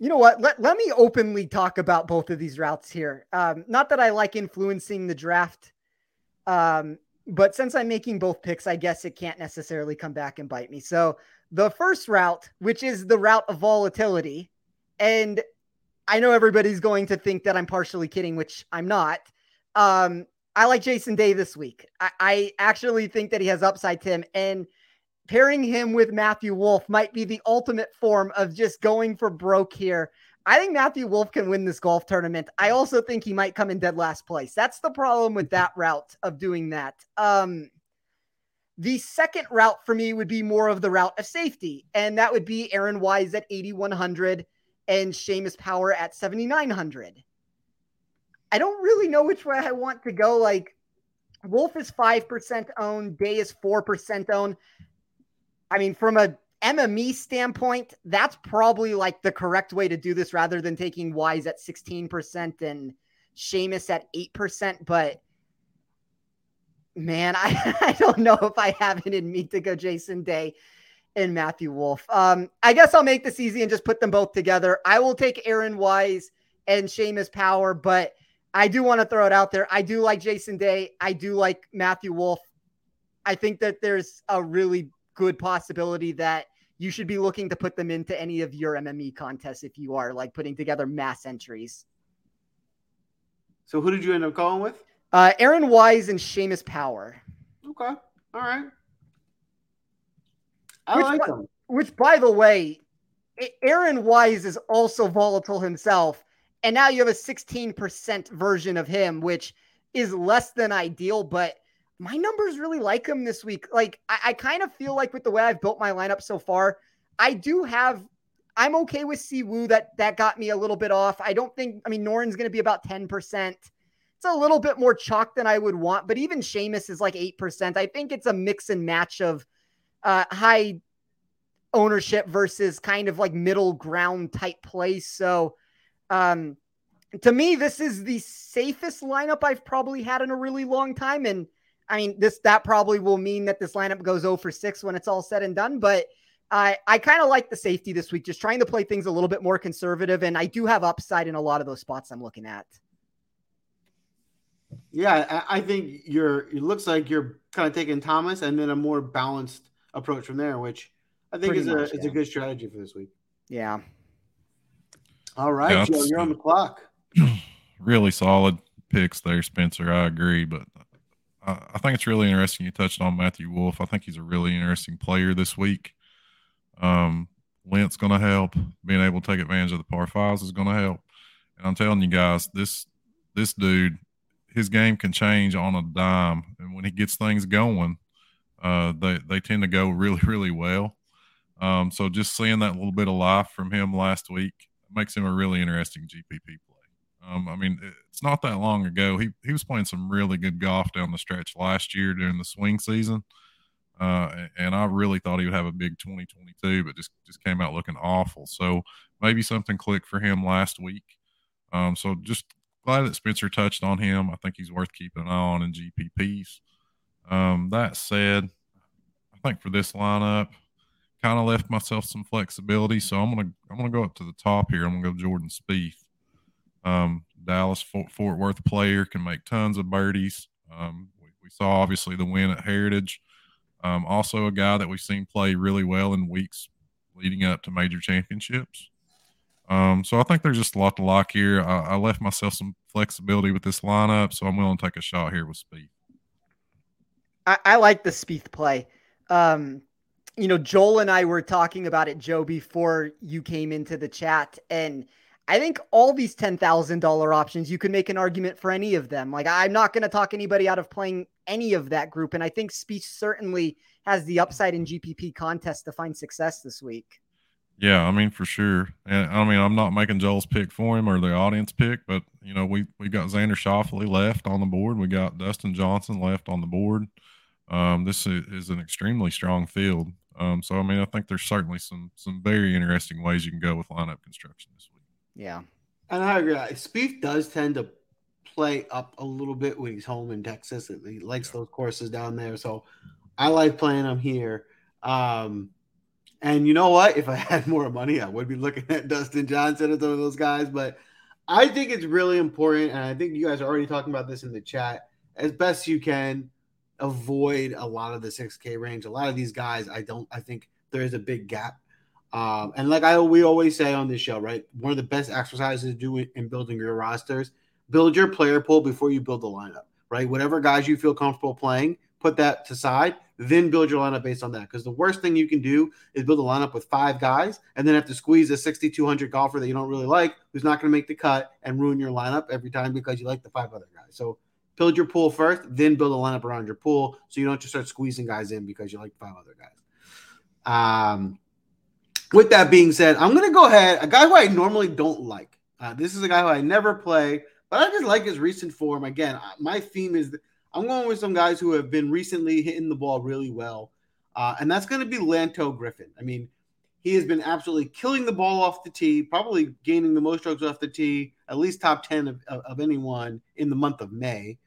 Speaker 3: You know what? Let, let me openly talk about both of these routes here. Um, not that I like influencing the draft, um, but since I'm making both picks, I guess it can't necessarily come back and bite me. So the first route, which is the route of volatility, and I know everybody's going to think that I'm partially kidding, which I'm not. Um, I like Jason Day this week. I, I actually think that he has upside to him, and pairing him with Matthew Wolff might be the ultimate form of just going for broke here. I think Matthew Wolff can win this golf tournament. I also think he might come in dead last place. That's the problem with that route of doing that. Um, the second route for me would be more of the route of safety, and that would be Aaron Wise at 8,100 and Seamus Power at 7,900. I don't really know which way I want to go. Like, Wolff is 5% owned, Day is 4% owned. I mean, from a MME standpoint, that's probably like the correct way to do this rather than taking Wise at 16% and Seamus at 8%. But man, I, I don't know if I have it in me to go Jason Day and Matthew Wolff. Um, I guess I'll make this easy and just put them both together. I will take Aaron Wise and Seamus Power, but I do want to throw it out there. I do like Jason Day. I do like Matthew Wolff. I think that there's a really good possibility that you should be looking to put them into any of your MME contests if you are like putting together mass entries.
Speaker 1: So who did you end up going with?
Speaker 3: Uh, Aaron Wise and Seamus Power.
Speaker 1: Okay. All right. I
Speaker 3: Which
Speaker 1: like them.
Speaker 3: Which, by the way, Aaron Wise is also volatile himself. And now you have a 16% version of him, which is less than ideal, but my numbers really like him this week. Like, I, I kind of feel like with the way I've built my lineup so far, I do have. I'm okay with Si Woo. That that got me a little bit off. I don't think. I mean, Noren's going to be about 10%. It's a little bit more chalk than I would want, but even Seamus is like 8%. I think it's a mix and match of uh, high ownership versus kind of like middle ground type plays. So, um, to me, this is the safest lineup I've probably had in a really long time. And I mean, this that probably will mean that this lineup goes 0 for 6 when it's all said and done. But I I kind of like the safety this week, just trying to play things a little bit more conservative. And I do have upside in a lot of those spots I'm looking at.
Speaker 1: Yeah, I, I think you're. It looks like you're kind of taking Thomas and then a more balanced approach from there, which I think
Speaker 3: Pretty
Speaker 1: is
Speaker 3: much,
Speaker 1: a is a good strategy for this week.
Speaker 3: Yeah.
Speaker 1: All right,
Speaker 2: Yeah,
Speaker 1: Joe, you're on the clock.
Speaker 2: really solid picks there, Spencer. I agree, but I, I think it's really interesting. You touched on Matthew Wolff. I think he's a really interesting player this week. Um, Lent's going to help. Being able to take advantage of the par fives is going to help. And I'm telling you guys, this this dude, his game can change on a dime, and when he gets things going, uh, they they tend to go really really well. Um, so just seeing that little bit of life from him last week makes him a really interesting GPP. Um, I mean, it's not that long ago. He he was playing some really good golf down the stretch last year during the swing season, uh, and I really thought he would have a big 2022, but just just came out looking awful. So maybe something clicked for him last week. Um, so just glad that Spencer touched on him. I think he's worth keeping an eye on in GPPs. Um, that said, I think for this lineup, kind of left myself some flexibility. So I'm gonna I'm gonna go up to the top here. I'm gonna go Jordan Spieth. Um, Dallas Fort, Worth player can make tons of birdies. Um, we, we saw obviously the win at Heritage. Um, also a guy that we've seen play really well in weeks leading up to major championships. Um, so I think there's just a lot to like here. I, I left myself some flexibility with this lineup, so I'm willing to take a shot here with Spieth.
Speaker 3: I, I like the Spieth play. Um, you know, Joel and I were talking about it, Joe, before you came into the chat, and I think all these ten thousand dollar options, you can make an argument for any of them. Like, I'm not going to talk anybody out of playing any of that group, and I think Spieth certainly has the upside in GPP contests to find success this week.
Speaker 2: Yeah, I mean for sure. And I mean I'm not making Joel's pick for him or the audience pick, but you know we we got Xander Schauffele left on the board. We got Dustin Johnson left on the board. Um, this is, an extremely strong field. Um, so I mean I think there's certainly some some very interesting ways you can go with lineup construction this.
Speaker 3: Yeah.
Speaker 1: And I agree. Spieth does tend to play up a little bit when he's home in Texas. He likes those courses down there. So I like playing him here. Um, and you know what? If I had more money, I would be looking at Dustin Johnson as one of those guys. But I think it's really important. And I think you guys are already talking about this in the chat. As best you can, avoid a lot of the 6K range. A lot of these guys, I don't, I think there is a big gap. Um, and like I we always say on this show, right? One of the best exercises to do in building your rosters, build your player pool before you build the lineup, right? Whatever guys you feel comfortable playing, put that to side, then build your lineup based on that. Because the worst thing you can do is build a lineup with five guys and then have to squeeze a 6,200 golfer that you don't really like, who's not going to make the cut and ruin your lineup every time because you like the five other guys. So build your pool first, then build a lineup around your pool so you don't just start squeezing guys in because you like five other guys. Um, with that being said, I'm going to go ahead. A guy who I normally don't like. Uh, this is a guy who I never play, but I just like his recent form. Again, uh, my theme is I'm going with some guys who have been recently hitting the ball really well, uh, and that's going to be Lanto Griffin. I mean, he has been absolutely killing the ball off the tee, probably gaining the most strokes off the tee, at least top 10 of, of, of anyone in the month of May.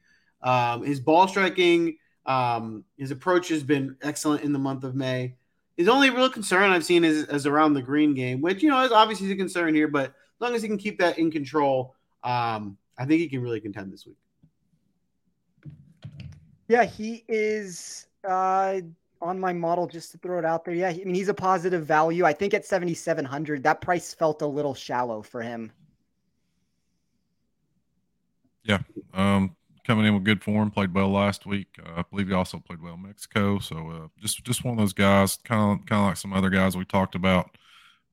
Speaker 1: Um, his ball striking, um, his approach has been excellent in the month of May. His only real concern I've seen is, is around the green game, which you know is obviously a concern here. But as long as he can keep that in control, um, I think he can really contend this week.
Speaker 3: Yeah, he is uh, on my model just to throw it out there. Yeah, I mean he's a positive value. I think at seventy seven hundred, that price felt a little shallow for him.
Speaker 2: Yeah, um, coming in with good form. Played well last week. Uh, I believe he also played well in Mexico. So uh, just just one of those guys, kind of kind of like some other guys we talked about.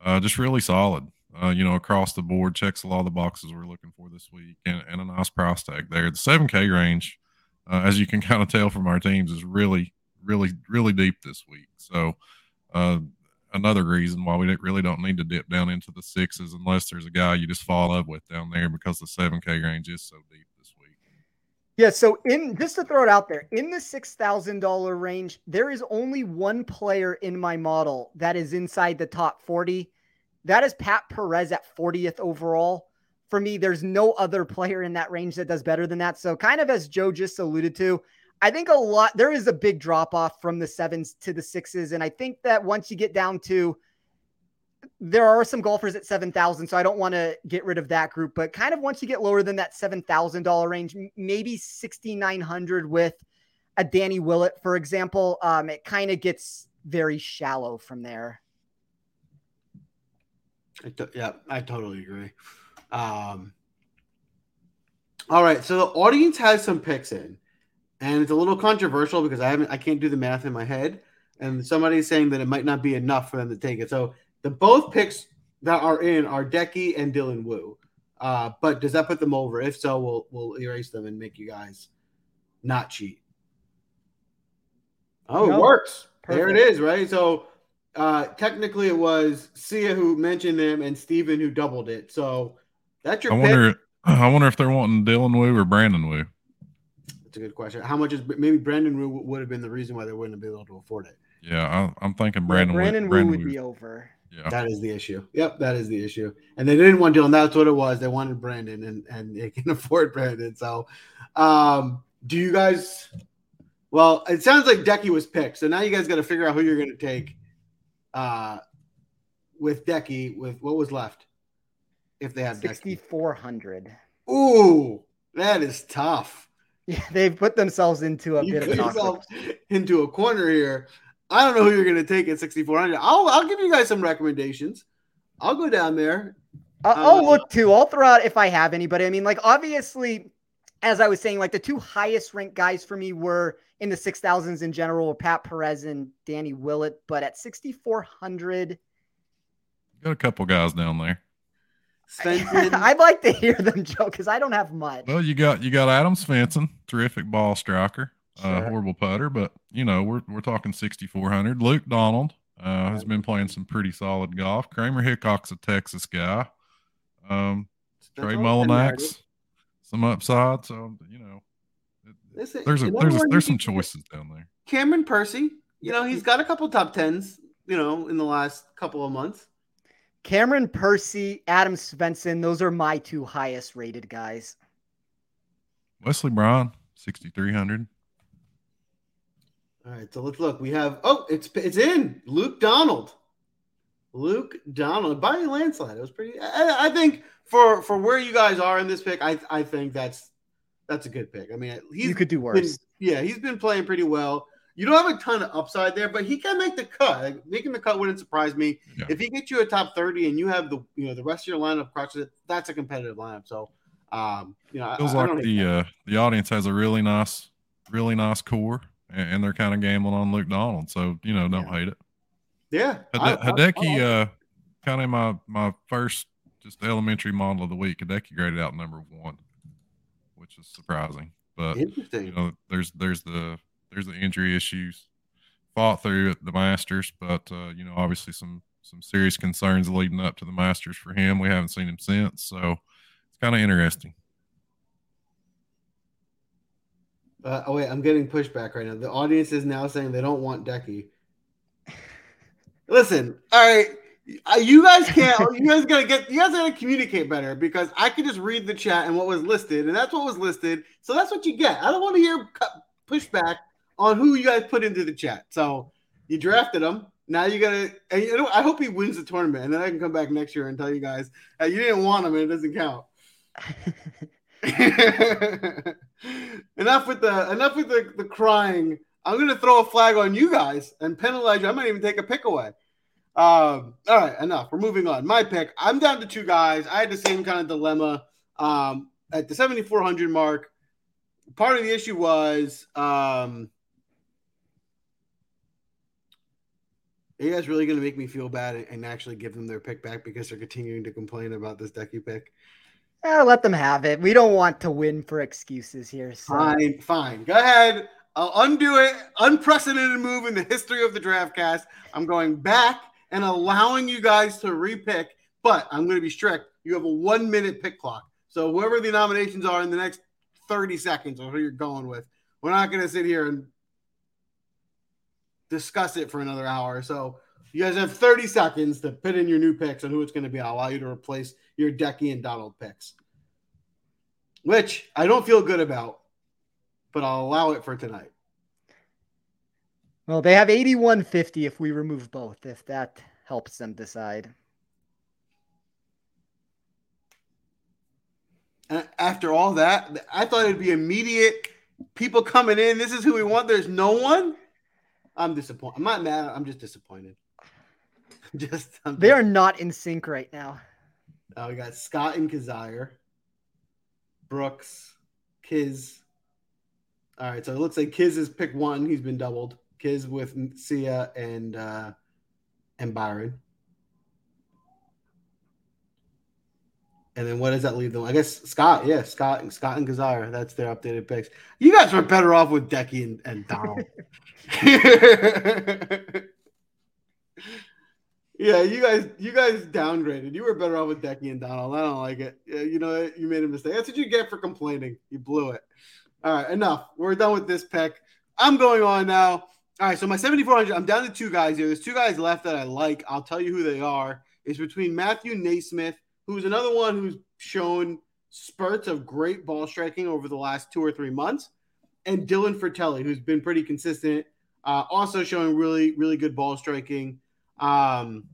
Speaker 2: Uh, just really solid. Uh, you know, across the board, checks a lot of the boxes we're looking for this week, and, and a nice price tag there. The seven K range, uh, as you can kind of tell from our teams, is really really really deep this week. So. Uh, another reason why we really don't need to dip down into the sixes unless there's a guy you just fall in love with down there because the 7K range is so deep.
Speaker 3: Yeah, so in just to throw it out there, in the six thousand dollar range, there is only one player in my model that is inside the top forty. That is Pat Perez at 40th overall. For me, there's no other player in that range that does better than that. So, kind of as Joe just alluded to, I think a lot there is a big drop off from the sevens to the sixes. And I think that once you get down to there are some golfers at 7,000, so I don't want to get rid of that group. But kind of once you get lower than that $7,000 range, maybe 6,900 with a Danny Willett, for example, um, it kind of gets very shallow from there.
Speaker 1: yeah, I totally agree. Um, all right, so the audience has some picks in, and it's a little controversial because I haven't, I can't do the math in my head, and somebody's saying that it might not be enough for them to take it. So the both picks that are in are Decky and Dylan Wu. Uh, but does that put them over? If so, we'll we'll erase them and make you guys not cheat. Oh, no. it works. Perfect. There it is, right? So uh, technically it was Sia who mentioned them and Steven who doubled it. So that's your
Speaker 2: I
Speaker 1: pick.
Speaker 2: wonder I wonder if they're wanting Dylan Wu or Brandon Wu.
Speaker 1: That's a good question. How much is maybe Brandon Wu would have been the reason why they wouldn't have been able to afford it?
Speaker 2: Yeah, I, am thinking Brandon.
Speaker 3: Yeah, Brandon, Wu, Brandon Wu would be over.
Speaker 1: Yeah. That is the issue. Yep, that is the issue. And they didn't want Dylan. That's what it was. They wanted Brandon, and and they can afford Brandon. So, um, do you guys? Well, it sounds like Decky was picked. So now you guys got to figure out who you're going to take. Uh, with Decky, with what was left, if they had
Speaker 3: sixty four hundred.
Speaker 1: Ooh, that is tough.
Speaker 3: Yeah, they've put themselves into a you bit of an
Speaker 1: into a corner here. I don't know who you're going to take at 6,400. I'll, I'll give you guys some recommendations. I'll go down there.
Speaker 3: I'll uh, look too. I'll throw out if I have anybody. I mean, like, obviously, as I was saying, like, the two highest ranked guys for me were in the 6,000s in general were Pat Perez and Danny Willett. But at 6,400,
Speaker 2: got a couple guys down there.
Speaker 3: I'd like to hear them, Joe, because I don't have much.
Speaker 2: Well, you got you got Adam Svensson, terrific ball striker. Uh, horrible putter, but you know we're we're talking 6400. Luke Donald uh, has been playing some pretty solid golf. Kramer Hickok's a Texas guy. Um, Trey Mullinax, some upside. So you know, there's a, there's a, there's some choices down there.
Speaker 1: Cameron Percy, you know, he's got a couple top tens. You know, in the last couple of months.
Speaker 3: Cameron Percy, Adam Svensson, those are my two highest rated guys.
Speaker 2: Wesley Bryan, 6,300.
Speaker 1: All right, so let's look. We have oh, it's it's in Luke Donald. Luke Donald by a landslide. It was pretty. I, I, think for for where you guys are in this pick, I I think that's that's a good pick. I mean, he's
Speaker 3: you could do worse.
Speaker 1: Been, yeah, he's been playing pretty well. You don't have a ton of upside there, but he can make the cut. Like, making the cut wouldn't surprise me. Yeah. If he gets you a top thirty and you have the you know the rest of your lineup crushes it, that's a competitive lineup. So, um, you know,
Speaker 2: feels I, like I the uh, the audience has a really nice, really nice core and they're kind of gambling on Luke Donald. So you know, don't
Speaker 1: yeah.
Speaker 2: hate it.
Speaker 1: Yeah,
Speaker 2: Hideki, uh, kind of my my first just elementary model of the week. Hideki graded out number one, which is surprising. But
Speaker 1: Interesting.
Speaker 2: you know, there's there's the there's the injury issues. Fought through at the Masters, but uh, you know, obviously some some serious concerns leading up to the Masters for him. We haven't seen him since, so it's kind of interesting.
Speaker 1: Uh, oh wait, I'm getting pushback right now. The audience is now saying they don't want Decky. Listen, all right, uh, you guys can't. you guys gotta get. You guys gotta communicate better because I can just read the chat and what was listed, and that's what was listed. So that's what you get. I don't want to hear pushback on who you guys put into the chat. So you drafted him. Now you gotta. And you know, I hope he wins the tournament, and then I can come back next year and tell you guys hey, you didn't want him, and it doesn't count. enough with the enough with the, the crying. I'm gonna throw a flag on you guys and penalize you. I might even take a pick away. Um, all right, enough. We're moving on. My pick. I'm down to two guys. I had the same kind of dilemma um, at the 7400 mark. Part of the issue was um, are you guys really going to make me feel bad and actually give them their pick back because they're continuing to complain about this Decky pick?
Speaker 3: Eh, let them have it. We don't want to win for excuses here. So.
Speaker 1: Fine, fine. Go ahead. I'll undo it. Unprecedented move in the history of the draft cast. I'm going back and allowing you guys to repick, but I'm going to be strict. You have a one minute pick clock. So whoever the nominations are in the next 30 seconds or who you're going with, we're not going to sit here and discuss it for another hour. So you guys have 30 seconds to put in your new picks and who it's going to be. I'll allow you to replace your Decky and Donald picks, which I don't feel good about, but I'll allow it for tonight.
Speaker 3: Well, they have 8150 if we remove both, if that helps them decide.
Speaker 1: after all that, I thought it'd be immediate people coming in. This is who we want. There's no one. I'm disappointed. I'm not mad. I'm just disappointed. just
Speaker 3: I'm they just... are not in sync right now.
Speaker 1: Uh, we got Scott and Kizzire, Brooks, Kiz. All right, so it looks like Kiz is pick one. He's been doubled. Kiz with Sia and uh, and Byron. And then what does that leave them? I guess Scott, yeah, Scott, Scott and Kizzire. That's their updated picks. You guys are better off with Decky and, and Donald. Yeah, you guys, you guys downgraded. You were better off with Decky and Donald. I don't like it. You know, you made a mistake. That's what you get for complaining. You blew it. All right, enough. We're done with this pick. I'm going on now. All right, so my 7400. I'm down to two guys here. There's two guys left that I like. I'll tell you who they are. It's between Matthew NeSmith, who's another one who's shown spurts of great ball striking over the last two or three months, and Dylan Frittelli, who's been pretty consistent, uh, also showing really, really good ball striking. Um,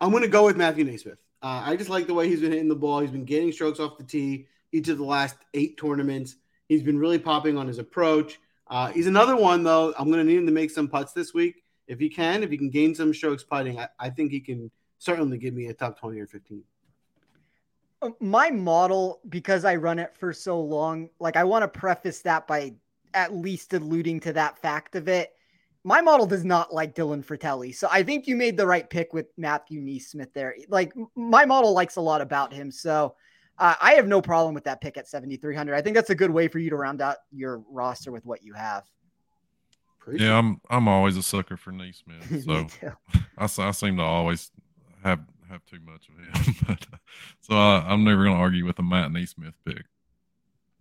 Speaker 1: I'm going to go with Matthew NeSmith. Uh, I just like the way he's been hitting the ball. He's been getting strokes off the tee each of the last eight tournaments. He's been really popping on his approach. Uh, he's another one, though. I'm going to need him to make some putts this week. If he can, if he can gain some strokes putting, I, I think he can certainly give me a top 20 or 15
Speaker 3: uh, my model because i run it for so long like i want to preface that by at least alluding to that fact of it my model does not like Dylan Frittelli. So I think you made the right pick with Matthew NeSmith there. Like my model likes a lot about him. So uh, I have no problem with that pick at 7,300. I think that's a good way for you to round out your roster with what you have.
Speaker 2: yeah, I'm I'm always a sucker for NeSmith. So I, I seem to always have have too much of him. but, so I, I'm never going to argue with a Matt NeSmith pick.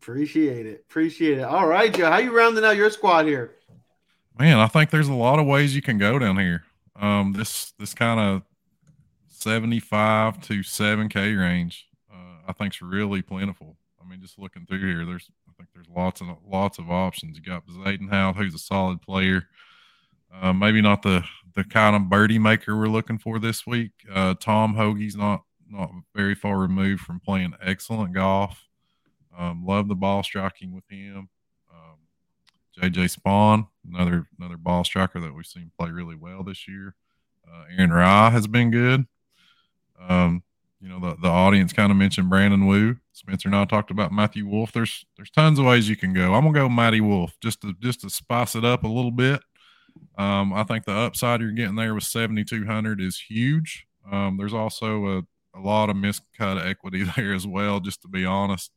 Speaker 1: Appreciate it. Appreciate it. All right, Joe. How you rounding out your squad here?
Speaker 2: Man, I think there's a lot of ways you can go down here. Um, this this kind of 75 to 7K range, uh, I think is really plentiful. I mean, just looking through here, there's I think there's lots of lots of options. You got Bezuidenhout, who's a solid player. Uh, maybe not the the kind of birdie maker we're looking for this week. Uh, Tom Hoge's not not very far removed from playing excellent golf. Um, love the ball striking with him. JJ Spaun, another another ball striker that we've seen play really well this year. Uh, Aaron Rai has been good. Um, you know, the, the audience kind of mentioned Brandon Wu. Spencer and I talked about Matthew Wolff. There's there's tons of ways you can go. I'm gonna go Matty Wolff just to just to spice it up a little bit. Um, I think the upside you're getting there with 7,200 is huge. Um, there's also a, a lot of miscut equity there as well. Just to be honest,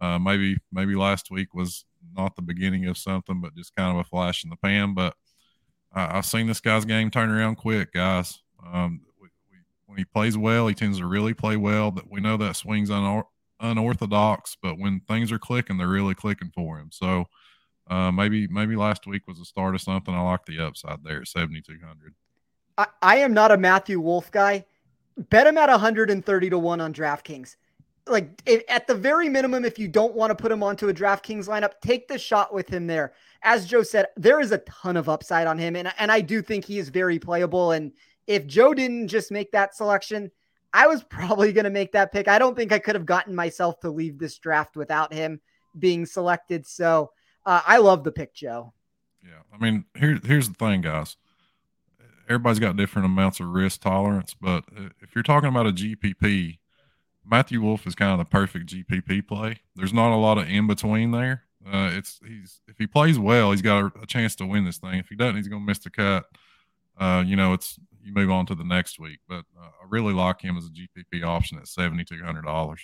Speaker 2: uh, maybe maybe last week was not the beginning of something, but just kind of a flash in the pan. But I, have seen this guy's game turn around quick, guys. Um, we, we, when he plays well, he tends to really play well. But we know that swings unor- unorthodox, but when things are clicking, they're really clicking for him. So uh, maybe maybe last week was the start of something. I like the upside there at seventy two hundred.
Speaker 3: I, I am not a Matthew Wolff guy. Bet him at 130 to 1 on DraftKings. Like at the very minimum, if you don't want to put him onto a DraftKings lineup, take the shot with him there. As Joe said, there is a ton of upside on him, and, and I do think he is very playable. And if Joe didn't just make that selection, I was probably going to make that pick. I don't think I could have gotten myself to leave this draft without him being selected. So uh, I love the pick, Joe.
Speaker 2: Yeah, I mean, here, here's the thing, guys. Everybody's got different amounts of risk tolerance, but if you're talking about a GPP, Matthew Wolff is kind of the perfect GPP play. There's not a lot of in between there. Uh, it's he's if he plays well, he's got a, a, chance to win this thing. If he doesn't, he's going to miss the cut. Uh, you know, it's you move on to the next week. But uh, I really like him as a GPP option at seventy two hundred dollars.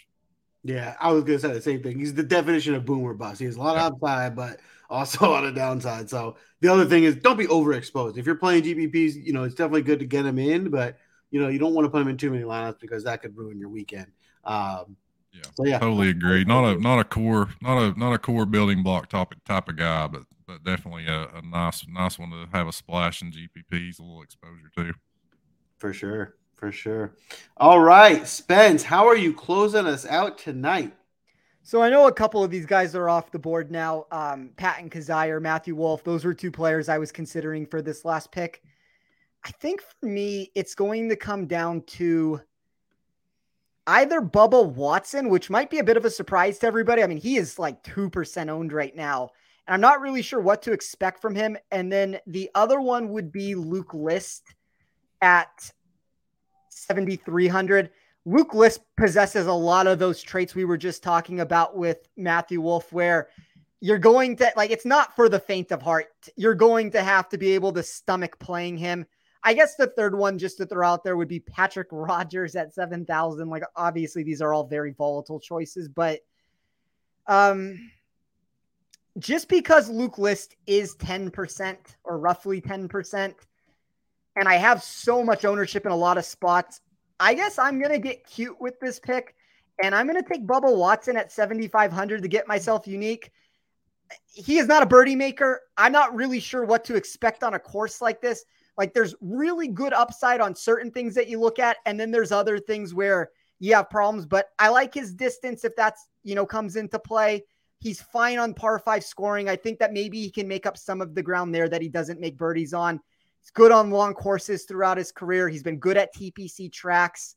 Speaker 1: Yeah, I was gonna say the same thing. He's the definition of boomer bust. He has a lot of upside, but also a lot of downside. So the other thing is don't be overexposed. If you're playing GPPs, you know it's definitely good to get him in, but you know you don't want to put him in too many lineups because that could ruin your weekend. Um,
Speaker 2: yeah, so yeah, totally agree. Not a not a core, not a not a core building block topic type of guy, but but definitely a, a nice nice one to have a splash in GPPs, a little exposure too.
Speaker 1: For sure for sure. All right, Spence, how are you closing us out tonight?
Speaker 3: So I know a couple of these guys are off the board now. Um, Patton Kizzire, Matthew Wolff, those were two players I was considering for this last pick. I think for me, it's going to come down to either Bubba Watson, which might be a bit of a surprise to everybody. I mean, he is like 2% owned right now. And I'm not really sure what to expect from him. And then the other one would be Luke List at 7,300. Luke List possesses a lot of those traits we were just talking about with Matthew Wolff, where you're going to like it's not for the faint of heart. You're going to have to be able to stomach playing him. I guess the third one just to throw out there would be Patrick Rodgers at 7,000. Like, obviously, these are all very volatile choices, but um, just because Luke List is 10% or roughly 10%, and I have so much ownership in a lot of spots. I guess I'm going to get cute with this pick, and I'm going to take Bubba Watson at 7,500 to get myself unique. He is not a birdie maker. I'm not really sure what to expect on a course like this. Like, there's really good upside on certain things that you look at, and then there's other things where you have problems. But I like his distance if that's, you know, comes into play. He's fine on par five scoring. I think that maybe he can make up some of the ground there that he doesn't make birdies on. He's good on long courses throughout his career. He's been good at TPC tracks.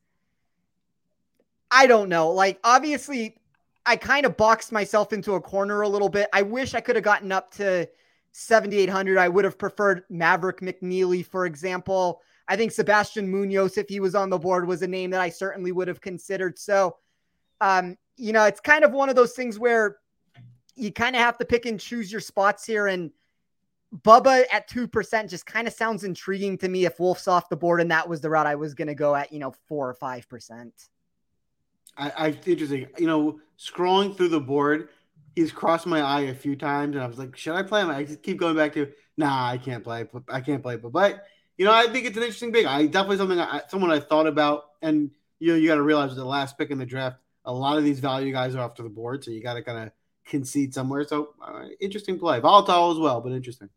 Speaker 3: I don't know. Like, obviously, I kind of boxed myself into a corner a little bit. I wish I could have gotten up to 7,800. I would have preferred Maverick McNealy, for example. I think Sebastian Munoz, if he was on the board, was a name that I certainly would have considered. So, um, you know, it's kind of one of those things where you kind of have to pick and choose your spots here. And Bubba at 2% just kind of sounds intriguing to me if Wolff's off the board and that was the route I was going to go at, you know, 4 or 5%.
Speaker 1: I, I interesting. You know, scrolling through the board, he's crossed my eye a few times, and I was like, should I play him? I just keep going back to, nah, I can't play. I can't play. But, but you know, I think it's an interesting pick. I definitely something I, someone I thought about, and you know, you got to realize the last pick in the draft, a lot of these value guys are off to the board, so you got to kind of concede somewhere. So uh, interesting play, volatile as well, but interesting.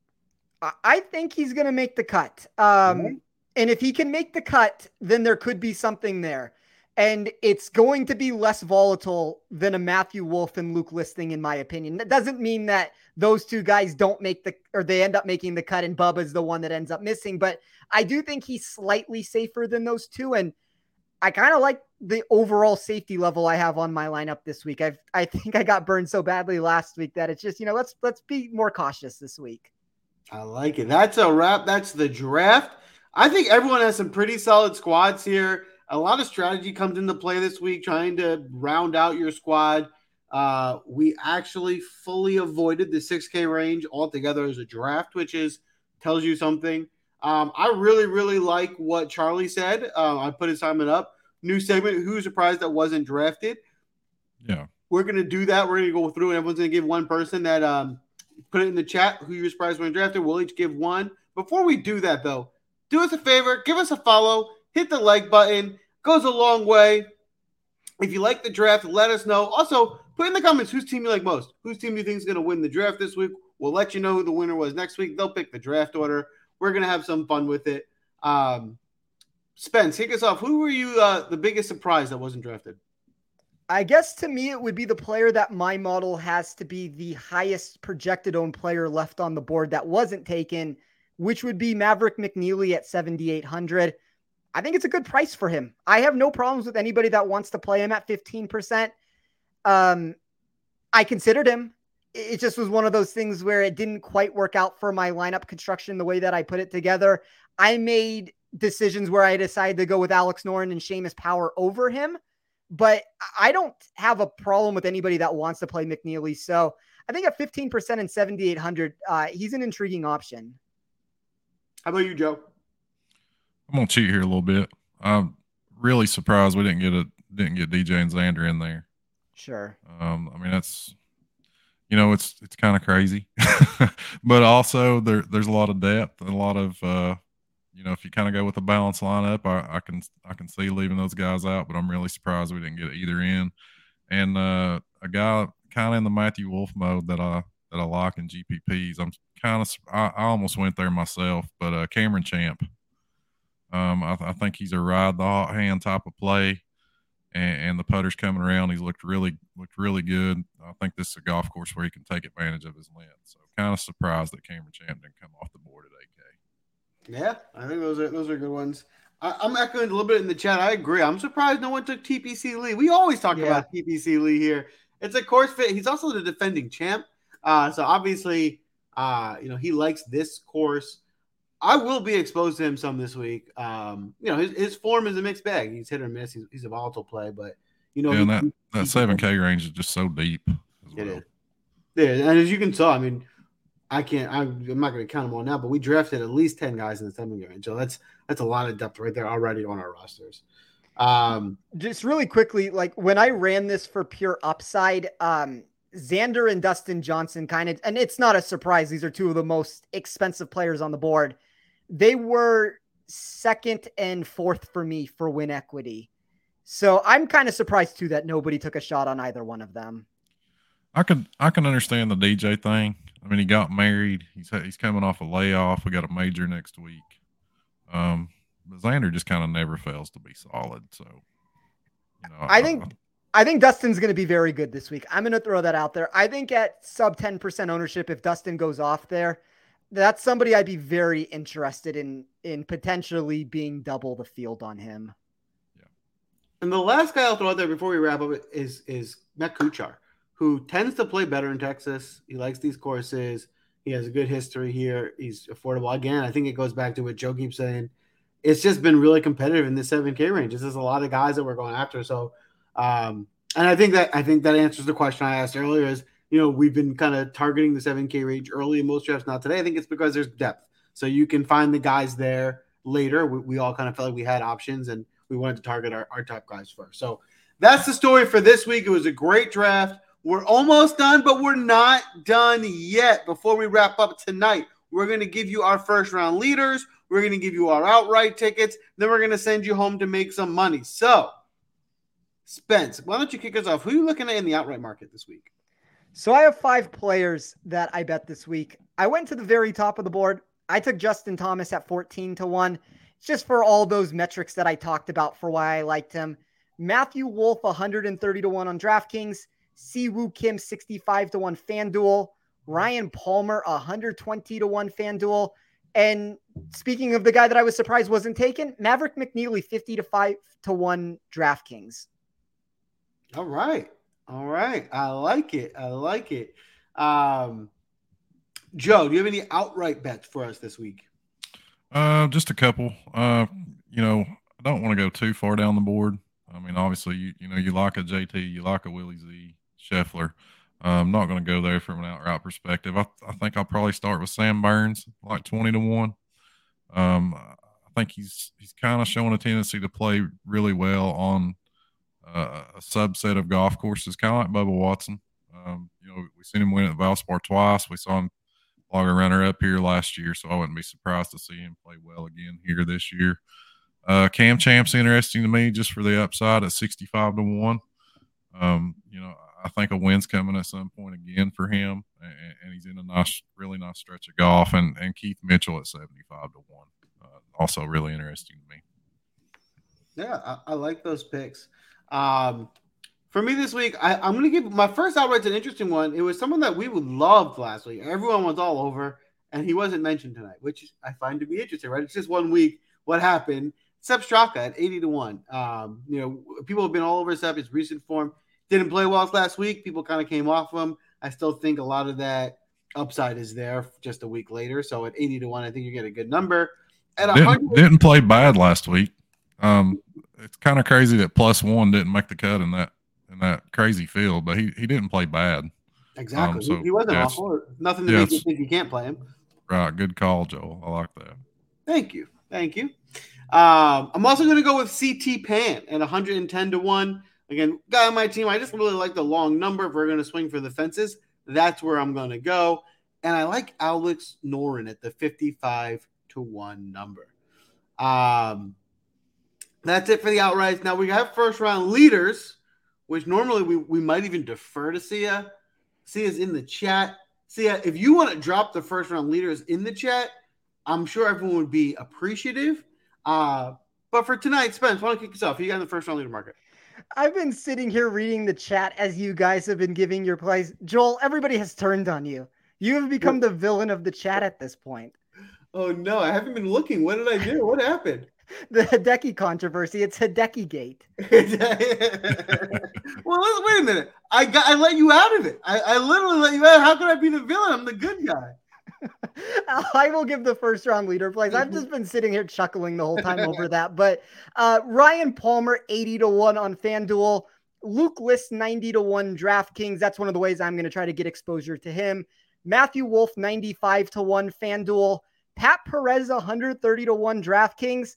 Speaker 3: I think he's going to make the cut. Um, mm-hmm. And if he can make the cut, then there could be something there. And it's going to be less volatile than a Matthew Wolff and Luke listing, in my opinion. That doesn't mean that those two guys don't make the or they end up making the cut and Bubba's the one that ends up missing. But I do think he's slightly safer than those two. And I kind of like the overall safety level I have on my lineup this week. I've I think I got burned so badly last week that it's just, you know, let's let's be more cautious this week.
Speaker 1: I like it. That's a wrap. That's the draft. I think everyone has some pretty solid squads here. A lot of strategy comes into play this week, trying to round out your squad. Uh, we actually fully avoided the 6K range altogether as a draft, which is tells you something. Um, I really, really like what Charlie said. Uh, I put his assignment up. New segment. Who's surprised that wasn't drafted?
Speaker 2: Yeah,
Speaker 1: we're gonna do that. We're gonna go through, and everyone's gonna give one person that um, put it in the chat who you're surprised when drafted. We'll each give one. Before we do that, though, do us a favor, give us a follow, hit the like button. Goes a long way. If you like the draft, let us know. Also, put in the comments whose team you like most. Whose team do you think is going to win the draft this week? We'll let you know who the winner was next week. They'll pick the draft order. We're going to have some fun with it. Um, Spence, kick us off. Who were you uh, the biggest surprise that wasn't drafted?
Speaker 3: I guess to me, it would be the player that my model has to be the highest projected owned player left on the board that wasn't taken, which would be Maverick McNealy at 7,800. I think it's a good price for him. I have no problems with anybody that wants to play him at 15%. Um, I considered him. It just was one of those things where it didn't quite work out for my lineup construction the way that I put it together. I made decisions where I decided to go with Alex Noren and Seamus Power over him, but I don't have a problem with anybody that wants to play McNealy. So I think at 15% and 7,800, uh, he's an intriguing option.
Speaker 1: How about you, Joe?
Speaker 2: I'm gonna cheat here a little bit. I'm really surprised we didn't get a didn't get DJ and Xander in there.
Speaker 3: Sure.
Speaker 2: Um, I mean that's you know it's it's kind of crazy, but also there there's a lot of depth and a lot of uh, you know if you kind of go with a balanced lineup, I, I can I can see leaving those guys out, but I'm really surprised we didn't get either in. And uh, a guy kind of in the Matthew Wolff mode that I that I like in GPPs. I'm kind of I, I almost went there myself, but uh, Cameron Champ. Um, I, I, think he's a ride the hot hand type of play, and, and, the putter's coming around. He's looked really looked really good. I think this is a golf course where he can take advantage of his length. So kind of surprised that Cameron Champ didn't come off the board at
Speaker 1: 8K. Yeah, I think those are those are good ones. I, am echoing a little bit in the chat. I agree. I'm surprised no one took KH Lee. We always talk yeah. about KH Lee here. It's a course fit. He's also the defending champ. Uh, so obviously, uh, you know, he likes this course. I will be exposed to him some this week. Um, you know, his, his form is a mixed bag. He's hit or miss. He's, he's a volatile play, but you know,
Speaker 2: yeah, he, that that seven K range is just so deep.
Speaker 1: Well. It is. Yeah, and as you can tell, I mean, I can't. I'm, I'm not going to count them all now, but we drafted at least ten guys in the seven K range, so that's that's a lot of depth right there already on our rosters. Um,
Speaker 3: just really quickly, like when I ran this for pure upside, um, Xander and Dustin Johnson kind of, and it's not a surprise. These are two of the most expensive players on the board they were second and fourth for me for win equity. So I'm kind of surprised too that nobody took a shot on either one of them.
Speaker 2: I can I can understand the DJ thing. I mean, he got married. He's he's coming off a layoff. We got a major next week. Um, but Xander just kind of never fails to be solid. So,
Speaker 3: you know, I, I think I, I think Dustin's going to be very good this week. I'm going to throw that out there. I think at sub 10% ownership, if Dustin goes off there, that's somebody I'd be very interested in in potentially being double the field on him.
Speaker 1: Yeah. And the last guy I'll throw out there before we wrap up is is Matt Kuchar, who tends to play better in Texas. He likes these courses. He has a good history here. He's affordable. Again, I think it goes back to what Joe keeps saying. It's just been really competitive in the 7K range. Is a lot of guys that we're going after. So um, and I think that I think that answers the question I asked earlier is you know, we've been kind of targeting the 7K range early in most drafts. Not today. I think it's because there's depth. So you can find the guys there later. We, we all kind of felt like we had options and we wanted to target our, our top guys first. So that's the story for this week. It was a great draft. We're almost done, but we're not done yet. Before we wrap up tonight, we're going to give you our first round leaders. We're going to give you our outright tickets. Then we're going to send you home to make some money. So, Spence, why don't you kick us off? Who are you looking at in the outright market this week?
Speaker 3: So I have five players that I bet this week. I went to the very top of the board. I took Justin Thomas at 14 to 1. just for all those metrics that I talked about for why I liked him. Matthew Wolff, 130 to 1 on DraftKings. Si Woo Kim, 65 to 1 FanDuel. Ryan Palmer, 120 to 1 FanDuel. And speaking of the guy that I was surprised wasn't taken, Maverick McNealy 50 to 5 to 1 DraftKings.
Speaker 1: All right. All right. I like it. I like it. Um, Joe, do you have any outright bets for us this week?
Speaker 2: Uh, just a couple. Uh, you know, I don't want to go too far down the board. I mean, obviously, you you know, you like a JT, you like a Willie Z, Scheffler. Uh, I'm not going to go there from an outright perspective. I, I think I'll probably start with Sam Burns, like twenty to one. Um, I think he's he's kind of showing a tendency to play really well on uh, a subset of golf courses, kind of like Bubba Watson. Um, you know, we've seen him win at Valspar twice. We saw him log a runner up here last year, so I wouldn't be surprised to see him play well again here this year. Uh, Cam Champ's interesting to me just for the upside at 65 to 1. Um, you know, I think a win's coming at some point again for him, and, and, he's in a nice, really nice stretch of golf. And, and Keith Mitchell at 75 to 1. Uh, also really interesting to me.
Speaker 1: Yeah, I, I like those picks. Um, for me this week, I, am going to give my first outright's an interesting one. It was someone that we would loved last week. Everyone was all over, and he wasn't mentioned tonight, which I find to be interesting, right? It's just one week. What happened? Sepp Straka at 80 to 1. Um, you know, people have been all over Sepp, his recent form. Didn't play well last week. People kind of came off him. I still think a lot of that upside is there just a week later. So at 80 to 1, I think you get a good number.
Speaker 2: At didn't, didn't play bad last week. Um, it's kind of crazy that plus one didn't make the cut in that in that crazy field, but he, he didn't play bad.
Speaker 1: Exactly. Um, so, he wasn't yeah, awful. Nothing to yeah, make you think you can't play him.
Speaker 2: Right. Good call, Joel. I like that.
Speaker 1: Thank you. Thank you. Um, I'm also going to go with CT Pan at 110 to 1. Again, guy on my team, I just really like the long number. If we're going to swing for the fences, that's where I'm going to go. And I like Alex Noren at the 55 to 1 number. Um, that's it for the outrights. Now we have first round leaders which normally we, we might even defer to Sia. Sia's in the chat. Sia, if you want to drop the first round leaders in the chat, I'm sure everyone would be appreciative. Uh, but for tonight, Spence, why don't you kick us off? Who you got in the first round leader market?
Speaker 3: I've been sitting here reading the chat as you guys have been giving your plays. Joel, everybody has turned on you. You have become the villain of the chat at this point.
Speaker 1: Oh no, I haven't been looking. What did I do? What happened?
Speaker 3: the Hideki controversy. It's Hideki Gate.
Speaker 1: well, wait a minute. I got I let you out of it. I, I literally let you out. How could I be the villain? I'm the good guy.
Speaker 3: I will give the first round leader place. I've just been sitting here chuckling the whole time over that. But uh, Ryan Palmer, 80 to 1 on FanDuel. Luke List, 90 to 1 DraftKings. That's one of the ways I'm going to try to get exposure to him. Matthew Wolff, 95 to 1 FanDuel. Pat Perez, 130 to 1 DraftKings.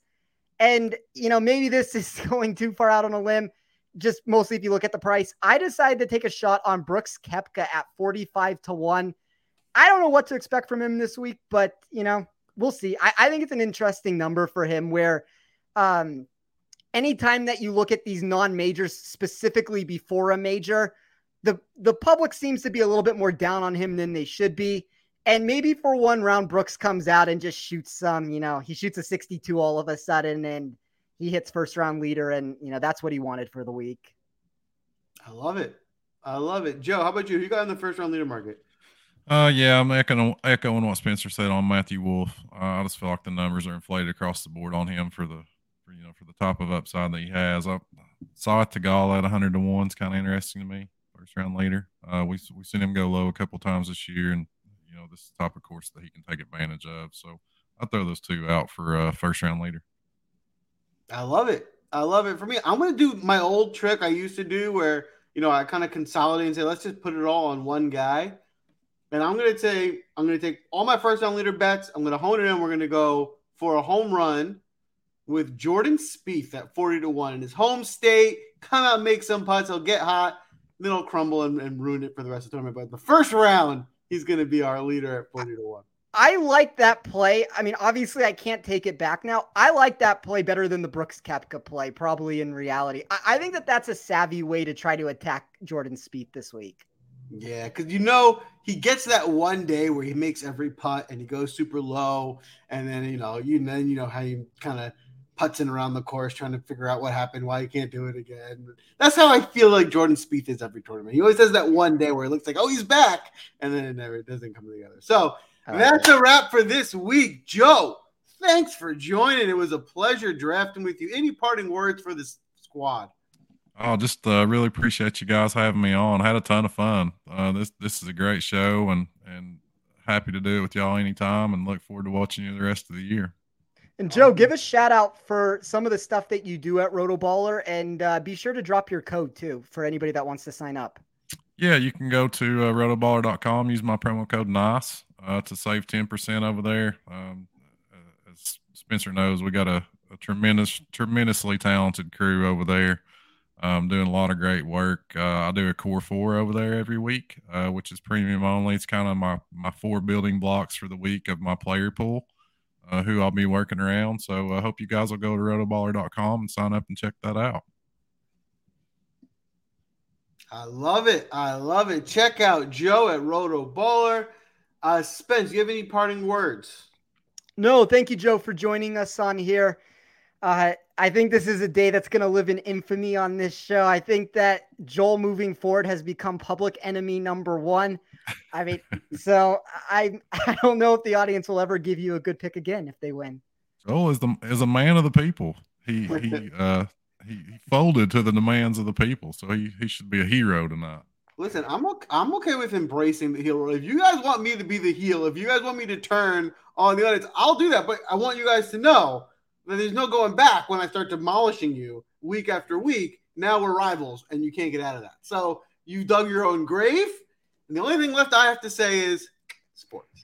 Speaker 3: And, you know, maybe this is going too far out on a limb, just mostly if you look at the price. I decided to take a shot on Brooks Koepka at 45 to 1. I don't know what to expect from him this week, but, you know, we'll see. I, I think it's an interesting number for him where um, anytime that you look at these non majors, specifically before a major, the, the public seems to be a little bit more down on him than they should be. And maybe for one round, Brooks comes out and just shoots some, you know, he shoots a 62 all of a sudden and he hits first round leader. And, you know, that's what he wanted for the week.
Speaker 1: I love it. I love it. Joe, how about you? You got in the first round leader market?
Speaker 2: Uh, yeah, I'm echoing, echoing what Spencer said on Matthew Wolff. Uh, I just feel like the numbers are inflated across the board on him for the, for, you know, for the top of upside that he has. I saw it Theegala at 100 to one. It's kind of interesting to me. First round leader. Uh, we we seen him go low a couple times this year, and you know, this is the type of course that he can take advantage of. So I throw those two out for uh, first round leader.
Speaker 1: I love it. I love it. For me, I'm going to do my old trick I used to do where, you know, I kind of consolidate and say, let's just put it all on one guy. And I'm going to say, I'm going to take all my first round leader bets. I'm going to hone it in. We're going to go for a home run with Jordan Spieth at 40 to 1 in his home state. Come out, make some putts. He'll get hot, then he'll crumble and, and ruin it for the rest of the tournament. But the first round, he's going to be our leader at 40 to 1.
Speaker 3: I like that play. I mean, obviously, I can't take it back now. I like that play better than the Brooks Koepka play, probably in reality. I, I think that that's a savvy way to try to attack Jordan Spieth this week.
Speaker 1: Yeah, because you know he gets that one day where he makes every putt and he goes super low, and then you know you then you know how you kind of putzing around the course trying to figure out what happened, why you can't do it again. That's how I feel like Jordan Spieth is every tournament. He always has that one day where it looks like oh he's back, and then it never it doesn't come together. So that's a wrap for this week, Joe. Thanks for joining. It was a pleasure drafting with you. Any parting words for this squad?
Speaker 2: Oh, just uh, really appreciate you guys having me on. I had a ton of fun. Uh, this this is a great show, and and happy to do it with y'all anytime, and look forward to watching you the rest of the year.
Speaker 3: And Joe, give a shout out for some of the stuff that you do at RotoBaller, and uh, be sure to drop your code too for anybody that wants to sign up.
Speaker 2: Yeah, you can go to uh, rotoballer.com, use my promo code NICE uh, to save 10% over there. Um, uh, as Spencer knows, we got a, a tremendous, tremendously talented crew over there um, doing a lot of great work. Uh, I do a core four over there every week, uh, which is premium only. It's kind of my my four building blocks for the week of my player pool, uh, who I'll be working around. So I hope you guys will go to rotoballer.com and sign up and check that out.
Speaker 1: I love it. I love it. Check out Joe at RotoBaller. Uh, Spence, do you have any parting words?
Speaker 3: No, thank you, Joe, for joining us on here. Uh, I think this is a day that's going to live in infamy on this show. I think that Joel moving forward has become public enemy number one. I mean, so I I don't know if the audience will ever give you a good pick again if they win.
Speaker 2: Joel is the is a man of the people. He he uh he, he folded to the demands of the people, so he he should be a hero tonight.
Speaker 1: Listen, I'm okay, I'm okay with embracing the heel role. If you guys want me to be the heel, if you guys want me to turn on the audience, I'll do that. But I want you guys to know that there's no going back when I start demolishing you week after week. Now we're rivals and you can't get out of that. So you dug your own grave. The only thing left I have to say is sports.